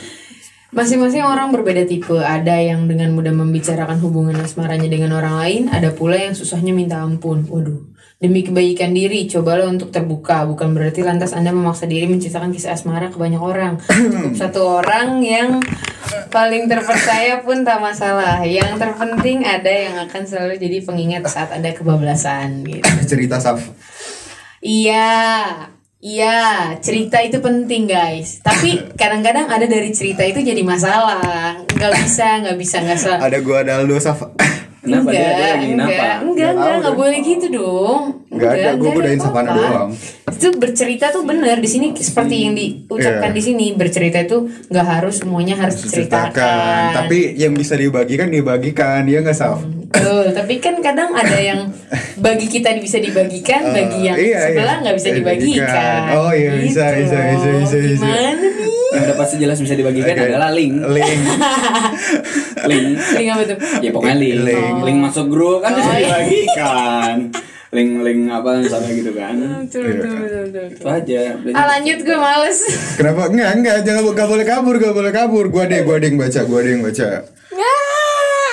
Masing-masing orang berbeda tipe. Ada yang dengan mudah membicarakan hubungan asmaranya dengan orang lain, ada pula yang susahnya minta ampun. Waduh. Demi kebaikan diri, cobalah untuk terbuka. Bukan berarti lantas Anda memaksa diri menceritakan kisah asmara ke banyak orang. Cukup satu orang yang paling terpercaya pun tak masalah. Yang terpenting ada yang akan selalu jadi pengingat saat Anda kebablasan gitu. cerita Saf. Iya, iya, cerita itu penting guys. Tapi kadang-kadang ada dari cerita itu jadi masalah. Nggak bisa, nggak bisa, nggak salah. Ada gua ada Aldo Safa. Kenapa dia, dia enggak, lagi enggak, kenapa? enggak, Nggak enggak, enggak deh. boleh gitu dong. Nggak ada, gua godain. Savana doang. Itu bercerita tuh bener di sini seperti yang diucapkan Iya. di sini bercerita itu nggak harus semuanya harus diceritakan. Ceritakan. Tapi yang bisa dibagikan dibagikan, dia nggak Saf. Betul, tapi kan kadang ada yang bagi kita bisa dibagikan, Eh, bagi yang iya, iya. sebelah nggak bisa Eh, dibagikan. dibagikan. Oh, iya, bisa, Gitu bisa, bisa, loh. bisa, bisa. Gimana? Yang udah pasti jelas bisa dibagikan Oke. adalah link. Link. Link. Link apa tuh? Ya pokoknya link. Link. Link, masuk grup kan bisa Oh, iya. dibagikan. Link link apa misalnya gitu kan. Betul, betul, betul, betul, betul. Itu aja. Ah lanjut gue males. Kenapa? Enggak, enggak, jangan gak boleh kabur, gak boleh kabur. Gua deh, gua deh yang baca, gua deh yang baca.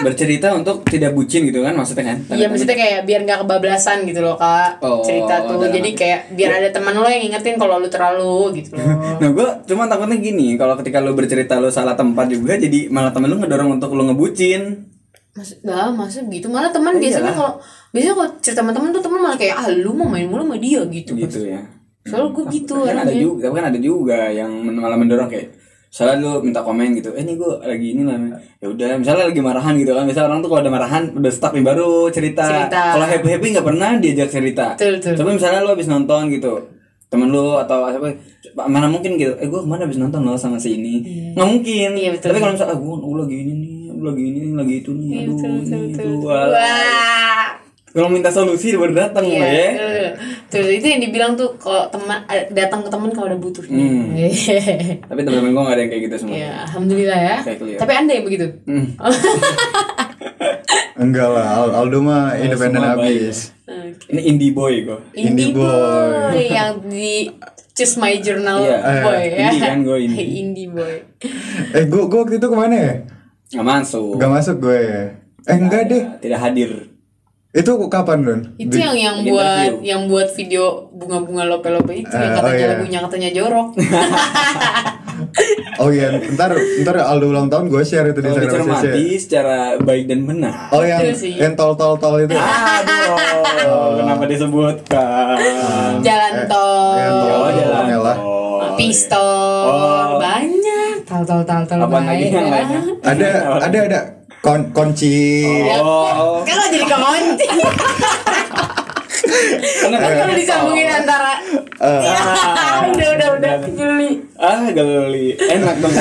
Bercerita untuk tidak bucin gitu kan maksudnya kan? Iya maksudnya kayak biar nggak kebablasan gitu loh kak Oh, cerita tuh jadi kayak biar ada teman lo yang ingetin kalau lu terlalu gitu loh. Nah gue cuma takutnya gini Kalau ketika lu bercerita lu salah tempat juga Jadi malah temen lu ngedorong untuk lu ngebucin Maksud nggak maksud gitu malah teman Oh, biasanya kalau biasanya kalau cerita sama teman tuh teman malah kayak ah lu mau main mulu sama dia gitu. Gitu ya Soalnya gue gitu Tapi kan ada juga Tapi kan ada juga yang malah mendorong kayak Misalnya lu minta komen gitu Eh nih gue lagi ini lah ya udah misalnya lagi marahan gitu kan Misalnya orang tuh kalau ada marahan Udah stuck nih baru cerita, Cerita. Kalau happy-happy gak pernah diajak cerita Betul, betul. Tapi misalnya lu habis nonton gitu temen lu atau apa mana mungkin gitu eh gue ke mana habis nonton lo sama si ini nggak mungkin Iya, betul. tapi kalau misalnya ah, gue, gue lagi ini nih lagi ini lagi itu nih Iya, aduh betul, betul, ini betul, itu betul. Wah. Kalau minta solusi baru datang Iya, ya. Tuh itu yang dibilang tuh kalau teman eh, datang ke teman kalau ada butuh. Hmm. tapi teman-teman gue gak ada yang kayak gitu semua ya, alhamdulillah ya. Kayak clear. Tapi anda yang begitu. Hmm. Enggak lah, Al- Aldo mah independen habis. Oke. ini indie boy gue Indie, Indie boy. boy. yang di Choose My Journal Iya. boy Eh, ya. indie kan, gue indie. indie boy. Eh, gua gua waktu itu ke mana ya? nggak masuk Gak masuk gue. Eh, enggak deh. tidak hadir Itu kapan, Don? Itu yang yang Interview. buat yang buat video bunga-bunga lope-lope itu yang Eh, katanya oh iya. lagunya katanya jorok. Oh iya, ntar ntar Aldo ulang tahun gue share itu di kalau Instagram dicermati Sesi. secara baik dan benar Oh yang Itu sih. yang tol tol tol itu. Aduh, kenapa disebutkan? Jalan tol, Jalan tol. Oh, jalan Ya lah. tol. pistol, Oh. banyak, tal tal tal tal Apa lagi baik. yang lainnya? Ada ada ada kon kunci. Oh, Kalau jadi kunci, kenapa? kalau disambungin antara Ah, udah udah udah jeli. ah, geli. Enak dong.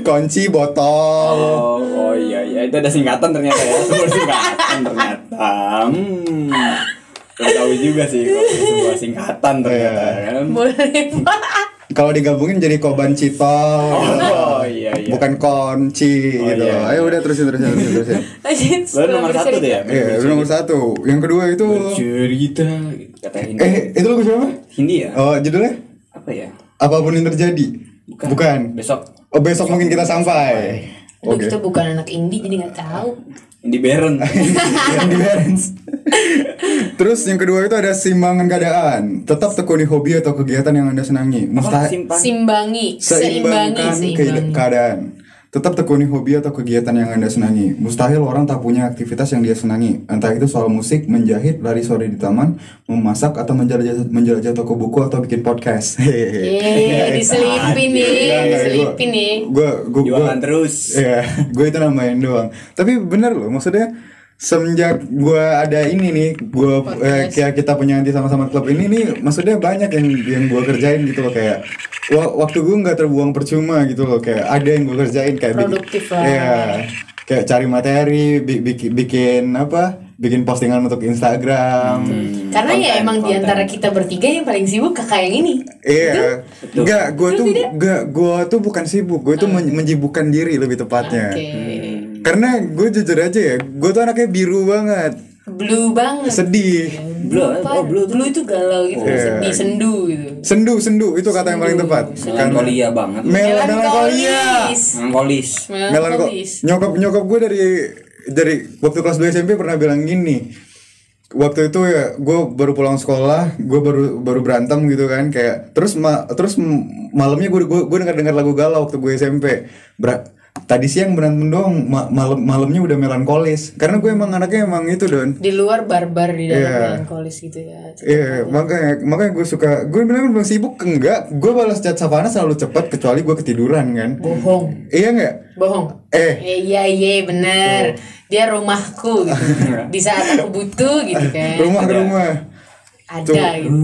kunci botol. Oh, oh iya iya itu ada singkatan ternyata ya. Sebuah singkatan ternyata. Hmm. Gak tahu juga sih kalau itu sebuah singkatan ternyata kan. Boleh. Kalau digabungin jadi koban citol. Oh iya iya. Bukan kunci Oh, gitu. iya. Ayo udah terusin terusin terusin. terusin. Lo nomor satu tuh ya? Iya, nomor satu. Yang kedua itu Cerita kata Hindi. eh itu lagu siapa? Hindi ya? Oh judulnya Apa ya? apa pun yang terjadi. Bukan. Besok Oh besok mungkin kita sampai. Aduh, Oke. kita bukan anak indie jadi nggak tahu. Yang di balance. Terus yang kedua itu ada simbangan keadaan. Tetap tekuni hobi atau kegiatan yang anda senangi. Simpan? Simbangi, seimbangi, seimbangkan seimbangi. keadaan. Tetap tekuni hobi atau kegiatan yang anda senangi. Mustahil orang tak punya aktivitas yang dia senangi. Entah itu soal musik, menjahit, lari sore di taman, memasak atau menjelajah menjelajah toko buku atau bikin podcast. Yeay, diselipin nih, diselipin nih. Gue gue Jualan terus. Iya, gue itu namain doang. Tapi bener loh, maksudnya semenjak gue ada ini nih, gue eh, kayak kita punya nanti sama-sama klub ini nih, maksudnya banyak yang yang gue kerjain gitu loh kayak waktu gue nggak terbuang percuma gitu loh kayak ada yang gue kerjain kayak bikin- Produktif lah. Iya, kayak cari materi, bi- bikin bikin apa? Bikin postingan untuk Instagram. Karena ya Konten, emang di konten. antara kita bertiga yang paling sibuk kakak yang ini. Iya, enggak, gue tuh enggak, gue tuh bukan sibuk, gue tuh men- menyibukkan diri lebih tepatnya. Oke. Karena gue jujur aja ya, gue tuh anaknya biru banget, Blue banget. sedih, Blue, Apa? oh blue. Blue itu galau gitu, Iya. sedih, sendu gitu. sendu, sendu itu kata yang paling tepat. Melankolia banget. Mel melankolia. Melankolis. Melankolis. Melanko Melankolis. nyokap nyokap gue dari dari waktu kelas 2 SMP pernah bilang gini. Waktu itu ya gue baru pulang sekolah, gue baru baru berantem gitu kan kayak terus ma terus malamnya gue gue gue dengar dengar lagu galau waktu gue SMP. Bra tadi siang berantem doang ma- malam malamnya udah melankolis karena gue emang anaknya emang itu don Di luar barbar di dalam Iya. melankolis gitu ya. Iya, makanya makanya gue suka gue bener bener sibuk enggak gue balas chat Savana selalu cepat kecuali gue ketiduran kan Bohong. iya enggak Bohong. eh Eh, iya iya bener Dia rumahku gitu. Di saat aku butuh gitu kan. rumah ke rumah Ada gitu.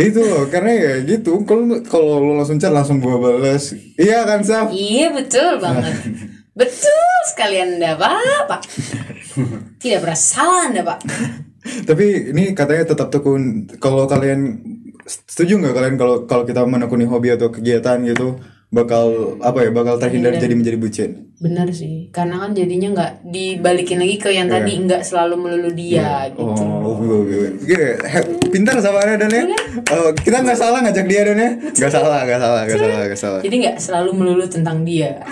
Itu loh karena ya gitu kalau kalau lo langsung chat langsung gue balas iya kan Saf Iya betul banget. betul sekali anda pak. Tidak pernah salah anda pak. tapi ini katanya tetap tekun kalau kalian setuju nggak kalian kalau kalau kita menekuni hobi atau kegiatan gitu bakal apa ya bakal terhindar jadi menjadi bucin Bener sih, karena kan jadinya nggak dibalikin lagi ke yang tadi nggak selalu melulu dia gitu. Oh, gue, gue. He- pintar sama Ana dan ya. Oh, kita nggak salah ngajak dia dan ya. Nggak salah, nggak salah, nggak salah, nggak salah. Jadi nggak selalu melulu tentang dia.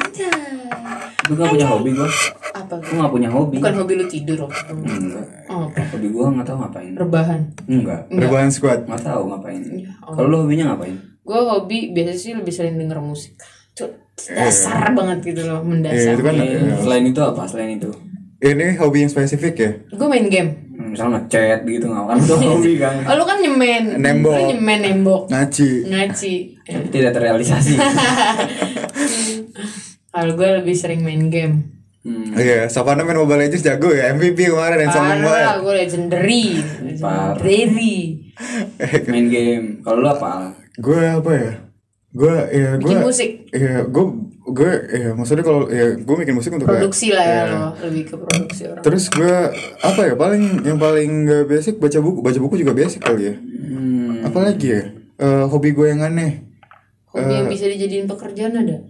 Gue gak punya hobi gue Apa? Gue gak punya hobi Bukan hobi lu tidur, oh. Enggak Oh, apa? Hobi gue gak tau ngapain rebahan. Enggak Rebahan squad. Gak tau ngapain Iya, oh. Kalau lo hobinya ngapain? Gue hobi biasanya sih lebih sering denger musik. Tuh dasar banget gitu loh, mendasar. Iya, itu kan Eh, Selain itu apa? Selain itu ini hobi yang spesifik ya. Gue main game. Hmm, Misal ngechat gitu nggak kan itu hobi kan Oh, lu kan nyemen. Nembok. Lu nyemen nembok. Ngaci. Ngaci. Tapi tidak terrealisasi Kalau gue lebih sering main game. hmm. Iya, Savana main Mobile Legends jago ya. MVP kemarin yang sombong Parah, banget. gue legendary. Parah. Legendary. Main game Kalau lo apa? Gue apa ya? Gue ya gue Bikin musik. Iya, gue gue ya maksudnya kalau ya gue bikin musik untuk kayak- Produksi lah ya lo, lebih ke produksi orang. Terus gue apa ya paling yang paling gak basic baca buku baca buku juga basic kali ya. Hmm. Apalagi ya Eh, hobi gue yang aneh. Hobi yang bisa dijadiin pekerjaan ada?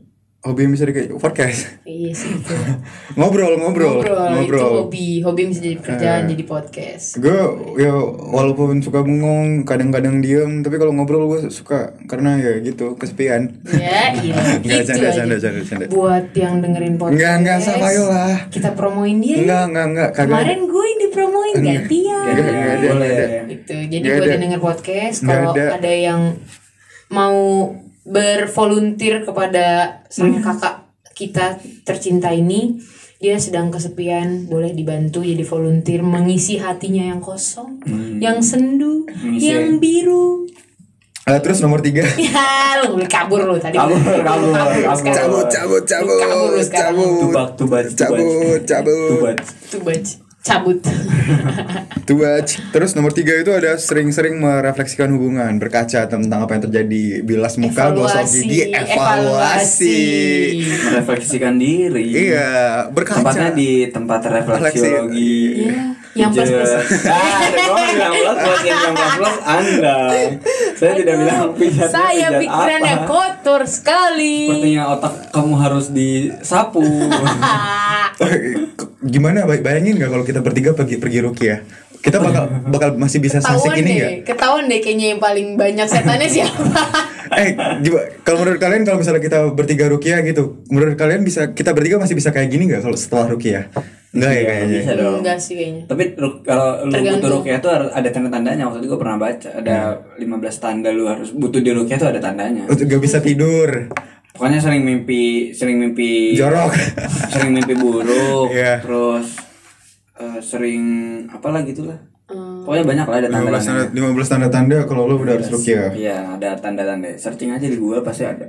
Hobi yang bisa di podcast. Iya sih itu. ngobrol ngobrol Ngobrol, itu ngobrol. hobi. Hobi yang bisa jadi pekerjaan, jadi podcast. Gue ya walaupun suka bengong kadang-kadang diem tapi kalau ngobrol gue suka karena ya gitu kesepian. Ya, iya. Enggak, gitu canda, canda, canda, canda. Buat yang dengerin podcast. Enggak enggak sama lah. Kita promoin dia. ya. Enggak enggak enggak. Kemarin gue yang dipromoin gantian. Enggak, enggak ada, gitu jadi Nggak buat yang denger podcast Nggak kalau ada. yang mau bervolunteer kepada sang kakak kita tercinta ini dia sedang kesepian boleh dibantu jadi volunteer mengisi hatinya yang kosong yang sendu Mengisi- yang biru. Eh, terus nomor tiga. ya lu kabur lu tadi. Kabur, kabur, kabur. cabut cabut cabut Kabur sekarang. cabut. Tubak, tubak, cabut cabut. Baj cabut. Tubaj. Terus nomor tiga itu ada sering-sering merefleksikan hubungan, berkaca tentang apa yang terjadi, bilas muka, gosok gigi, evaluasi. Merefleksikan diri. Iya, berkaca. Tempatnya di tempat refleksiologi. Iya, yang plus plus. Ah, ada bilang plus plus yang yang plus plus Anda. Saya tidak bilang pijat. saya pijat pikirannya apa. kotor sekali Sepertinya otak kamu harus disapu. Gimana bay- bayangin nggak kalau kita bertiga pergi pergi rukiah? Kita bakal bakal masih bisa sasik ketahuan ini deh nggak? ketahuan deh kayaknya yang paling banyak setannya siapa Eh, gimana? Kalau menurut kalian kalau misalnya kita bertiga rukiah gitu, menurut kalian bisa kita bertiga masih bisa kayak gini nggak kalau setelah rukiah? Enggak ya Iya, kayaknya. bisa dong. enggak sih kayaknya Tapi kalau lu butuh rukyah tuh harus ada tanda-tandanya. Waktu itu gue pernah baca ada 15 tanda lu harus butuh di rukyah tuh ada tandanya. Untuk gak bisa tidur. Pokoknya sering mimpi, sering mimpi Jorok. sering mimpi buruk, Iya. terus eh, sering apa lah gitulah. Hmm. Pokoknya banyak lah ada 15 tanda tanda-tanda. 15 tanda-tanda kalau lo udah harus rukiah. Iya, ada tanda-tanda. Searching aja di Google pasti ada.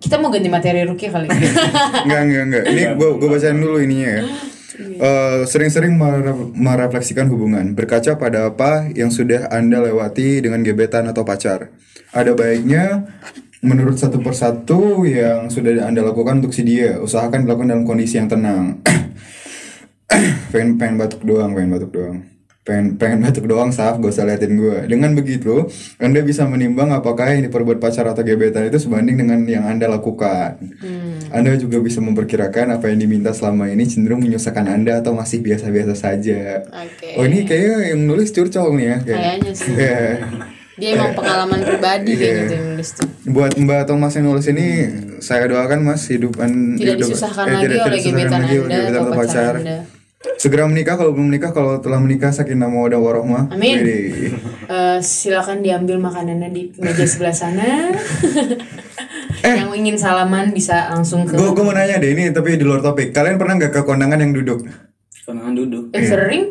kita mau ganti materi Ruki kali Enggak, enggak, enggak. Ini gua gua bacain dulu ininya ya. Eh, sering-sering mere- merefleksikan hubungan, berkaca pada apa yang sudah Anda lewati dengan gebetan atau pacar. Ada baiknya menurut satu persatu yang sudah Anda lakukan untuk si dia, usahakan dilakukan dalam kondisi yang tenang. pengen pengen batuk doang, pengen batuk doang. Pengen pengen batuk doang, Saf, gak usah liatin gue. Dengan begitu, Anda bisa menimbang apakah yang diperbuat pacar atau gebetan itu sebanding dengan yang Anda lakukan. Anda juga bisa memperkirakan apa yang diminta selama ini cenderung menyusahkan Anda atau masih biasa-biasa saja. Oke. Oh ini kayaknya yang nulis curcol nih ya. kayak- Kayaknya sih. Iya. dia emang pengalaman pribadi Iya. kayak gitu yang nulis tuh Buat Mbak Thomas yang nulis ini, saya doakan Mas hidupan tidak hidup- disusahkan eh, lagi tidak- oleh tidak gebetan anda gebetan atau pacar anda Segera menikah kalau belum menikah kalau telah menikah sakinah mawaddah warohmah. Amin. Eh, silakan diambil makanannya di meja sebelah sana yang ingin salaman bisa langsung ke Gue mau nanya deh ini tapi di luar topik. Kalian pernah nggak ke kondangan yang duduk? kondangan duduk eh, sering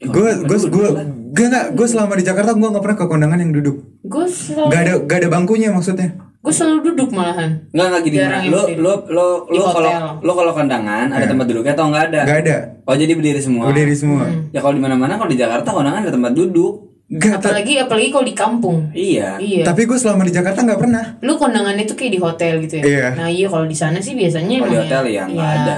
Gue gue gue gue nggak gue selama di Jakarta gue nggak pernah ke kondangan yang duduk. gue selalu Gak ada gak ada bangkunya maksudnya. Gue selalu duduk malahan Enggak enggak gini. Jarang Lo lo lo lo kalau lo kalau kondangan ada tempat duduknya atau enggak ada? Gak ada. Oh jadi berdiri semua. Berdiri semua. Ya kalau di mana-mana kalau di Jakarta kondangan ada tempat duduk. Gak apalagi apalagi kalau di kampung Iya. iya Tapi gue selama di Jakarta nggak pernah. lu kondangan itu kayak di hotel gitu ya Iya. nah iya kalau di sana sih biasanya Kalau di hotel ya enggak iya. ada.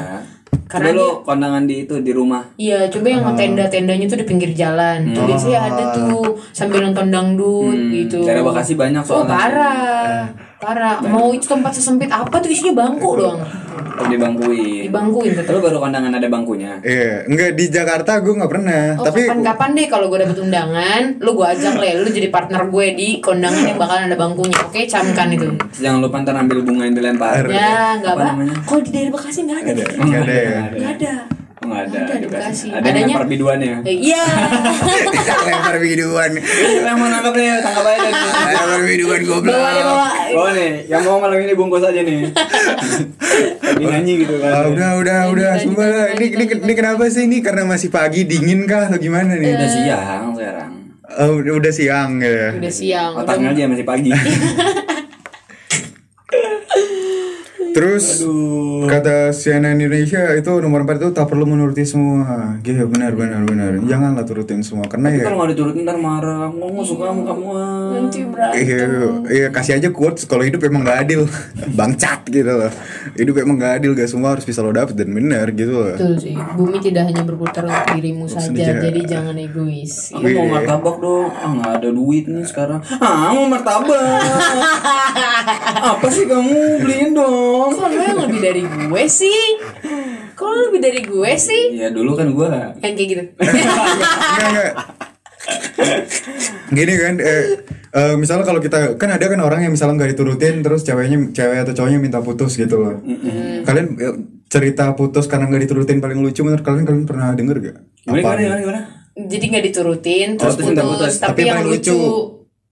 Karena Coba lo kondangan di itu di rumah. Iya, coba yang Oh. tenda-tendanya tuh di pinggir jalan. Tuh biasanya ada tuh sambil nonton dangdut Hmm, gitu. daerah Bekasi banyak Oh, soalnya. parah. Parah. Mau itu tempat sesempit apa tuh isinya bangku doang. Oh, dibangkuin. Dibangkuin Lo tetap. baru kondangan ada bangkunya. Iya, enggak di Jakarta gue nggak pernah. Oh, Tapi kapan-kapan deh kalau gue dapet undangan, lu gue ajak lah, lu jadi partner gue di kondangan yang bakalan ada bangkunya. Oke, camkan itu. Jangan lupa ntar ambil bunga yang dilempar. Ya, nggak Apa apa. namanya? Kalau di daerah Bekasi nggak ada. ada, deh. nggak ada ya. Nggak ada. Oh, nggak ada. Ada. Bekasi. Ada yang Adanya- lempar biduannya. Eh, Iya. Lempar biduan. yang mau nangkap nih, tangkap aja nih. Lempar biduan goblok. bawa bawa. Oh nih, yang mau malam ini bungkus aja nih. Lagi nyanyi gitu kan. Ah, udah udah udah sumpah lah. Ini, ini ini kenapa sih ini karena masih pagi dingin kah atau gimana nih? Udah siang sekarang. Oh, udah, udah siang ya. Udah siang. Otaknya aja masih pagi. Terus kata CNN Indonesia itu nomor 4 itu tak perlu menuruti semua. Gitu benar benar benar. Janganlah turutin semua karena Tapi ya kalau nggak diturutin ntar marah. Nggak suka sama kamu. ah. nanti berantem. Iya, iya kasih aja quotes kalau hidup emang gak adil Bangcat gitu loh Hidup emang gak adil Gak semua harus bisa lo dapet dan benar gitu loh Betul sih. Bumi tidak hanya berputar untuk dirimu saja, saja. jadi jangan egois. Aku mau Iya. martabak dong. Ah nggak ada duit nih sekarang. Ah mau martabak. Apa sih kamu beliin dong? Kok lo yang lebih dari gue sih? Kok lo lebih dari gue sih? Ya dulu kan gue Yang kayak gitu. Enggak enggak Gini kan eh, eh, Misalnya kalau kita Kan ada kan orang yang misalnya gak diturutin Terus ceweknya Cewek atau cowoknya minta putus gitu loh Kalian eh, cerita putus karena gak diturutin paling lucu menurut kalian Kalian pernah denger gak? Gimana gimana gimana gimana? jadi nggak diturutin, terus terus minta putus, putus. tapi, yang lucu.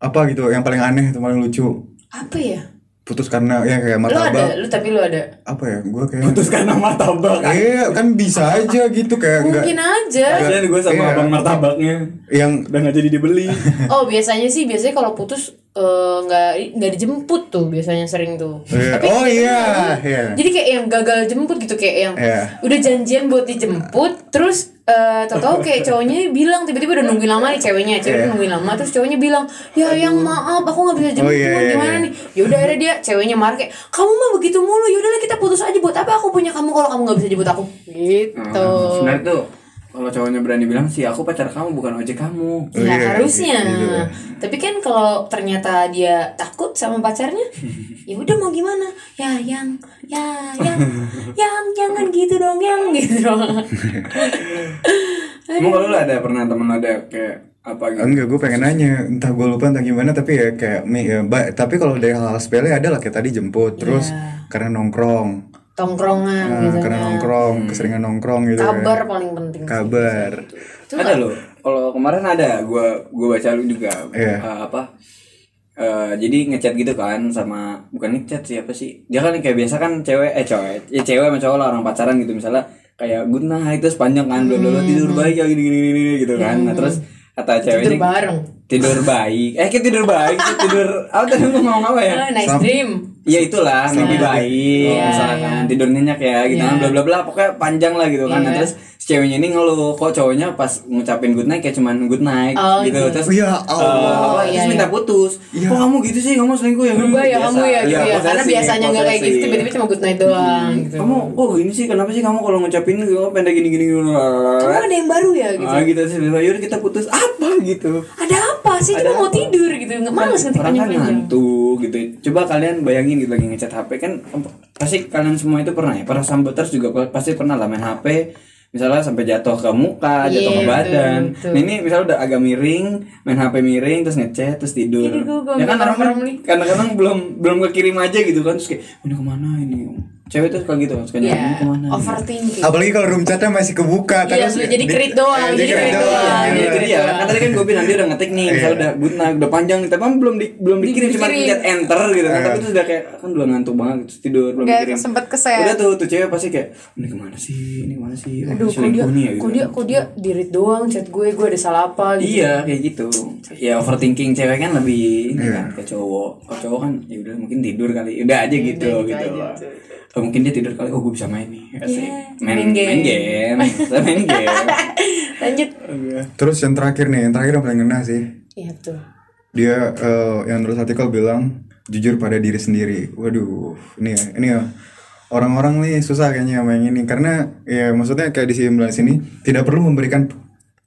Apa gitu Yang paling aneh Itu paling lucu Apa ya? Putus karena Ya kayak Lo ada, martabak lu tapi lu ada. Apa ya Gue kayak Terus karena martabak. Iya kan bisa aja gitu Kayak enggak Mungkin aja. Kasian gue sama Iya. abang martabaknya. Yang Udah nggak jadi dibeli. Oh biasanya sih biasanya kalau putus eh, nggak nggak dijemput tuh biasanya sering tuh. Iya. Tapi Oh iya iya Jadi kayak yang gagal jemput gitu kayak yang Iya. udah janjian buat dijemput terus eh tau-tau kayak cowoknya bilang tiba-tiba udah nungguin lama nih ceweknya ceweknya Iya. nungguin lama terus cowoknya bilang ya yang maaf aku nggak bisa jemput Oh, iya, gimana iya. nih ya udah akhirnya dia ceweknya marah kayak kamu mah begitu mulu ya udahlah kita putus aja buat apa aku punya kamu kalau kamu nggak bisa jemput aku gitu Sebenarnya tuh kalau cowoknya berani bilang sih aku pacar kamu bukan ojek kamu. Oh, Ya iya, harusnya. gitu. Tapi kan kalau ternyata dia takut sama pacarnya, ya udah mau gimana? Ya yang, ya yang, yang jangan gitu dong, yang gitu dong. Emang kalau lu ada pernah temen ada kayak apa gitu? Enggak, gue pengen nanya, entah gue lupa entah gimana, tapi ya kayak, mi- ya, ba- tapi kalau dari hal-hal sepele ada lah kayak tadi jemput, terus karena nongkrong, Tongkrongan nah, biasanya. karena nongkrong, keseringan nongkrong gitu. kan. Kabar paling penting. sih. Kabar. Itu ada loh. Kalau kemarin ada, gua gua baca lu juga Iya. Eh, apa? Eh, jadi ngechat gitu kan sama bukan ngechat sih apa sih? Dia kan kayak biasa kan cewek eh cewek, ya cewek sama cowok lah orang pacaran gitu misalnya kayak good night terus panjang kan bla bla, tidur baik ya gini gini gini gitu kan. Nah, terus kata cewek Tidur ini bareng. tidur baik. Eh kayak tidur baik, tidur apa tadi ngomong apa ya? Ah, nice dream. Ya itulah mimpi baik Iya, misalkan tidur nyenyak ya gitu kan bla bla bla pokoknya panjang lah gitu kan. Nah, Iya. terus si ceweknya ini ngeluh kok cowoknya pas ngucapin good night kayak cuman good night Oh, gitu. gitu. Terus Ya Allah. apa, iya, terus iya. minta putus. Kok kamu gitu sih? Kamu selingkuh ya? Berubah ya Biasa. kamu ya gitu Iya, ya. Karena biasanya nggak kayak gitu, tiba-tiba cuma good night doang gitu. Kamu kok gini sih? Kenapa sih kamu kalau ngucapin kamu pendek gini gini gini? Kamu ada yang baru ya gitu. Ah gitu sih. Yaudah kita putus apa gitu. Ada apa sih? Cuma mau tidur gitu. Nggak ngetik kan panjang-panjang. ngantuk gitu. Coba kalian bayangin gitu lagi ngechat HP kan pasti kalian semua itu pernah ya. Para sambuters juga pasti pernah lah main HP misalnya sampai jatuh ke muka, jatuh ke Iya, badan. betul, betul. Nah, ini misalnya udah agak miring, main HP miring terus ngechat terus tidur. Gua ya kan orang kadang-kadang belum belum kekirim aja gitu kan terus kayak ini ke mana ini cewek tuh suka gitu suka nyari ya ke mana overthinking Apalagi kalau room chatnya masih kebuka Iya, terus jadi di- kerit doang, jadi kerit doang. Iya, Iya, tadi kan gue bilang dia udah ngetik nih, misalnya udah good night, udah panjang nih, tapi kan belum di, belum dikirim, cuma lihat enter gitu kan. Tapi itu udah kayak kan udah ngantuk banget terus tidur belum Nggak dikirim. sempet keset. Udah tuh tuh cewek pasti kayak ini ke mana sih? Ini ke mana sih? Oh, Aduh, kok dia, ya gitu. kok dia, kok dia dirit doang chat gue, gue ada salah apa gitu. Iya kayak gitu. Ya overthinking cewek kan lebih ini kan ke cowok. Kalau cowok kan ya udah mungkin tidur kali. Udah aja gitu gitu gitu. aja, Oh, mungkin dia tidur kali. Oh gue bisa main nih. Asik. main main, game. main game. Main game. Lanjut. Terus yang terakhir nih, yang terakhir yang paling ngena sih. Iya betul. Dia eh, yang nulis artikel bilang jujur pada diri sendiri. Waduh, ini ya, ini ya. Orang-orang nih susah kayaknya sama yang ini karena ya maksudnya kayak di sini sini tidak perlu memberikan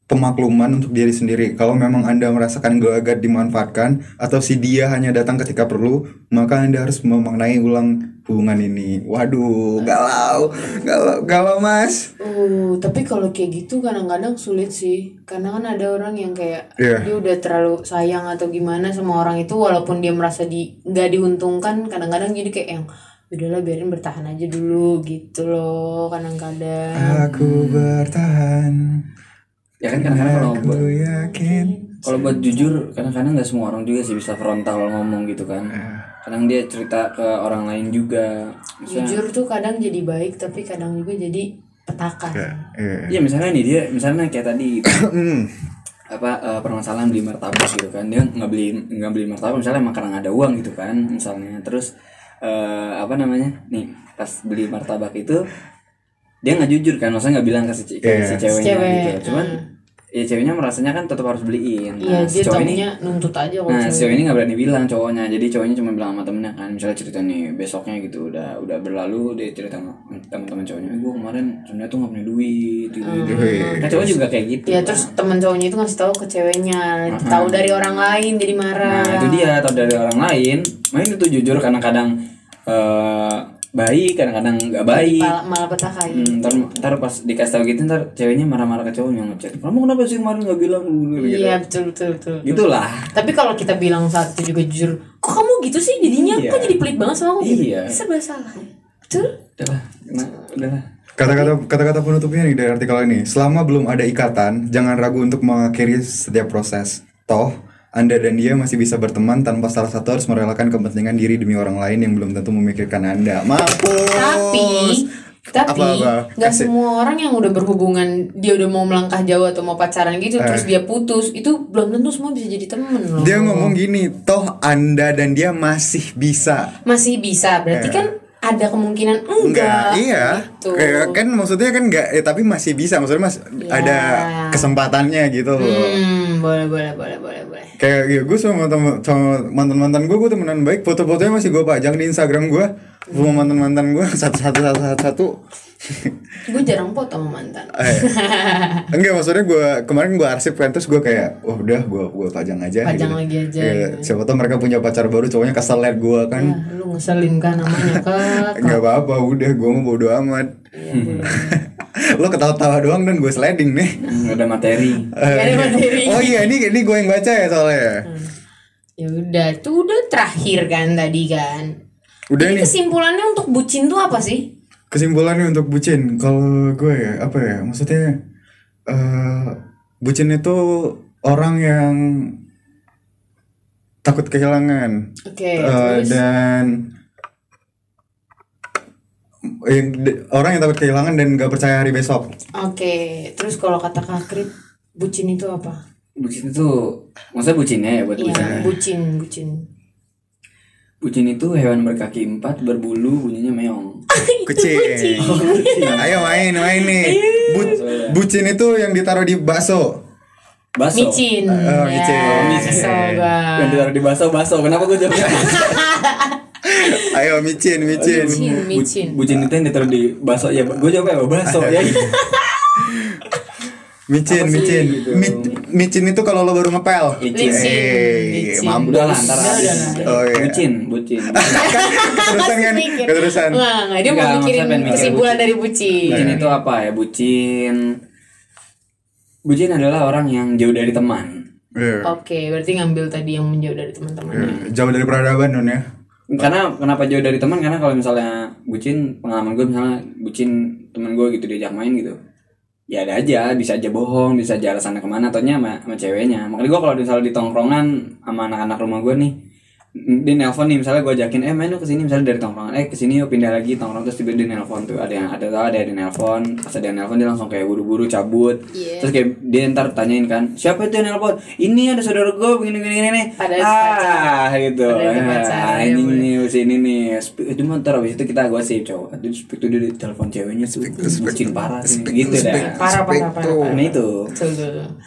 pemakluman untuk diri sendiri. Kalau memang Anda merasakan gelagat dimanfaatkan atau si dia hanya datang ketika perlu, maka Anda harus memaknai ulang hubungan ini. Waduh, galau, galau, galau Mas. Uh, tapi kalau kayak gitu kadang-kadang sulit sih. Karena kan ada orang yang kayak Iya. dia udah terlalu sayang atau gimana sama orang itu walaupun dia merasa di nggak diuntungkan, kadang-kadang jadi kayak yang udahlah biarin bertahan aja dulu gitu loh kadang-kadang. Aku bertahan. Ya kan kadang-kadang kalau buat kalau buat jujur kadang-kadang nggak semua orang juga sih bisa frontal ngomong gitu kan. Kadang dia cerita ke orang lain juga. Misalnya Jujur tuh kadang jadi baik tapi kadang juga jadi petaka. Iya. iya misalnya nih dia misalnya kayak tadi. Apa eh, permasalahan beli martabak gitu kan. Dia nggak beli nggak beli martabak misalnya emang karena nggak ada uang gitu kan misalnya. Terus eh, apa namanya? Nih pas beli martabak itu dia nggak jujur kan maksudnya nggak bilang ke si, ke Iya. si ceweknya Cewek, gitu. Cuman ya ceweknya merasanya kan tetap harus beliin Iya, Nah, si dia cowok ini nuntut aja kalau Nah, cewek. cewek ini nggak berani bilang cowoknya, jadi cowoknya cuma bilang sama temennya kan, misalnya cerita nih besoknya gitu udah udah berlalu dia cerita sama teman-teman cowoknya, gue kemarin sebenarnya tuh nggak punya duit, gitu, gitu. Kan cowok juga kayak gitu. Ya terus teman cowoknya itu ngasih tahu ke ceweknya, tahu dari orang lain jadi marah. Nah itu dia atau dari orang lain, main itu jujur kadang-kadang eh, baik, kadang-kadang nggak baik. Malah, malah petaka ya. Hmm, ntar, ntar pas dikasih tahu gitu ntar ceweknya marah-marah ke cowoknya ngechat kamu kenapa sih kemarin nggak bilang gitu Iya betul betul betul. gitulah Tapi kalau kita bilang saat itu juga jujur, kok kamu gitu sih jadinya? Iya. Kok jadi pelit banget sama aku? gitu? Iya. Serba salah. Betul? udahlah nah, udahlah Kata-kata kata-kata penutupnya nih dari artikel ini. Selama belum ada ikatan, jangan ragu untuk mengakhiri setiap proses. Toh, Anda dan dia masih bisa berteman tanpa salah satu harus merelakan kepentingan diri demi orang lain yang belum tentu memikirkan Anda. Mampus. Tapi tapi nggak semua orang yang udah berhubungan dia udah mau melangkah jauh atau mau pacaran gitu Eh. terus dia putus itu belum tentu semua bisa jadi temen loh Dia ngomong gini, toh Anda dan dia masih bisa. masih bisa berarti Eh. kan ada kemungkinan enggak, iya. gitu. Kayak kan maksudnya kan enggak, eh, tapi masih bisa. Maksudnya mas ada kesempatannya gitu loh. hmm, boleh boleh boleh boleh kayak ya gue sama sama mantan mantan gue gue temenan baik. Foto-fotonya masih gue pajang di Instagram gue sama mantan mantan gue satu satu satu satu satu. Gue jarang foto sama mantan. Eh, enggak maksudnya gue kemarin gue arsip kan terus gue kayak oh udah gue gue pajang aja Pajang gitu. lagi aja, Iya, gitu. siapa tahu mereka punya pacar baru cowoknya kesel liat gue kan. Ya, lu ngeselin kan namanya kak enggak apa apa udah gue mau bodo amat. Lo ketawa-tawa doang dan gue sliding nih. Nggak ada materi. Eh, ada materi. oh iya ini ini gue yang baca ya soalnya ya? Udah tuh udah terakhir kan tadi kan udah Jadi nih. kesimpulannya untuk bucin tuh apa sih? Kesimpulannya untuk bucin kalau gue ya apa ya maksudnya eh bucin itu orang yang takut kehilangan. Oke Eh, terus? dan yang orang yang takut kehilangan dan gak percaya hari besok. Oke terus kalau kata kak Krip bucin itu apa? Bucin itu maksudnya bucinnya ya buat bucinnya. Iya, bucin, bucin. Bucin itu hewan berkaki empat berbulu bunyinya meong. Kucing. ayo main main nih. Bu- bucin itu yang ditaruh di bakso. Baso Micin. Oh, micin. Ya, micin. kesel gua. yang ditaruh di baso baso kenapa gue jawabnya? Ayo micin micin. Micin, micin. bucin itu yang ditaruh di baso ya gue jawabnya apa? Baso ya micin micin gitu? Mi- micin itu kalau lo baru ngepel Micin. Licin, Eh, licin. mampus. udah lah ntar habis. Oh, iya. bucin bucin keterusan kan keterusan Nggak, nggak, dia mau mikirin kesimpulan dari bucin. bucin itu apa ya bucin bucin adalah orang yang jauh dari teman Iya. Oke, berarti ngambil tadi yang menjauh dari teman-temannya. Iya, jauh dari peradaban non ya karena kenapa jauh dari teman karena kalau misalnya bucin pengalaman gue misalnya bucin teman gue gitu diajak main gitu ya ada aja. Bisa aja bohong bisa aja alasannya ke mana. Ataunya sama, sama ceweknya. Makanya gue kalau misalnya di tongkrongan sama anak-anak rumah gue nih dia nelpon nih misalnya gue ajakin eh main lu ke sini misalnya dari tongkrongan eh ke sini yuk pindah lagi tongkrong terus tiba dia nelpon tuh ada yang ada tau ada yang nelpon pas ada yang nelpon dia langsung kayak buru-buru cabut. Terus kayak dia ntar tanyain kan siapa itu yang nelpon? Ini ada saudara gue begini begini nih itu ah pacar. gitu. Padahal itu Ah, pacar, ya, ini nih sini nih Speak- itu ntar abis itu kita gue sih cowok. Itu speak tuh dia di telepon ceweknya tuh bucin parah sih. gitu dah. Parah parah parah. nah itu. Itu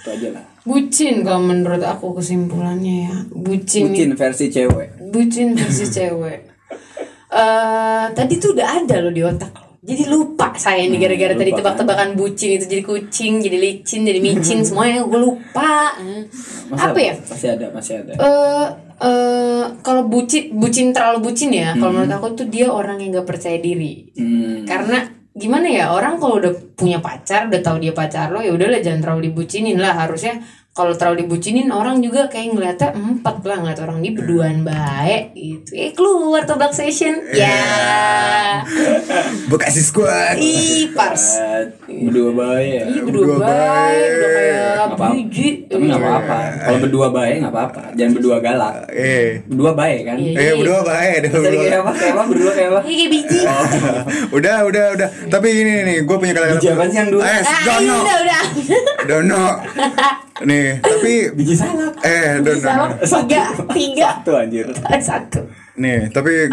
aja lah Bucin kalau menurut aku kesimpulannya ya. Bucin, bucin versi cewek bucin versi cewek. Eh tadi tuh udah ada loh di otak lo. Jadi lupa saya ini gara-gara tadi lupa, tebak-tebakan bucin itu jadi kucing, jadi licin, jadi micin semuanya gue lupa. Eh, Masa Apa ya? masih ada masih ada Eh eh kalau bucin bucin terlalu bucin ya, kalau menurut aku tuh dia orang yang gak percaya diri. hmm. Karena gimana ya orang kalau udah punya pacar, udah tahu dia pacar lo ya udahlah jangan terlalu dibucinin lah. Harusnya kalau terlalu dibucinin orang juga kayak ngeliatnya empat lah ngeliat orang ini berduaan baik gitu eh keluar tebak session ya Bekasi Squad. ih pars Eh, berdua baik ya ih berdua Berdua baik udah kayak apa-apa. biji tapi nggak apa-apa kalau berdua baik nggak apa-apa jangan berdua galak Eh. berdua baik kan Iya. Eh, berdua baik, berdua. kayak apa kayak apa berdua kayak apa kayak biji udah, udah, udah. Tapi ini nih, gue punya kata-kata. Biji apaan sih yang dua? Eh, ah, dono. iya, udah udah Dono. Nih, tapi biji salak. Eh dono. Salah tiga tiga. Satu anjir. Satu. Nih, tapi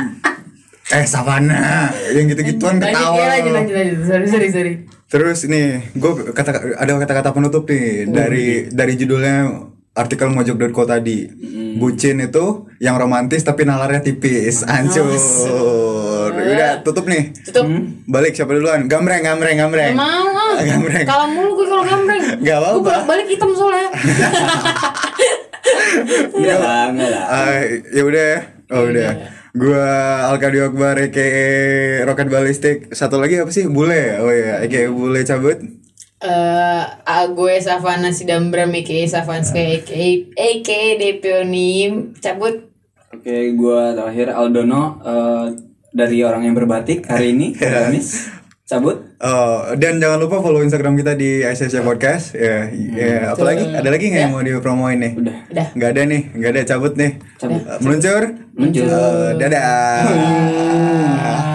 eh Savana yang gitu-gituan ketawa. lanjut lanjut lanjut sorry sorry sorry. Terus nih, gue kata ada kata-kata penutup nih dari dari judulnya artikel mojok.co tadi. Bucin itu yang romantis tapi nalarnya tipis. Hancur. Udah tutup nih. tutup Balik siapa duluan? Gambreng, gambreng, gambreng. Gak mau ah Gambreng. Kalau mulu gue kalau gambreng Gak apa-apa. Gue balik hitam soalnya Enggak lah enggak lah Ah, ya udah ya. Oh udah. Gua Alkadio Akbar aka Rocket Ballistic. Satu lagi apa sih? Bule. Oh iya, aka Bule cabut. Eh, ah, gue Savana Sidambram aka Savanska aka aka Depionim cabut Oke, gua terakhir Aldono eh, dari orang yang berbatik hari ini, Kamis. Cabut. Oh, dan jangan lupa follow Instagram kita di ICC Podcast. Ya, ya. Apalagi ada lagi nggak yang mau dipromoin nih? Udah. Udah Nggak ada nih, nggak ada cabut nih. Cabut. Meluncur. Meluncur. Eh, dadah.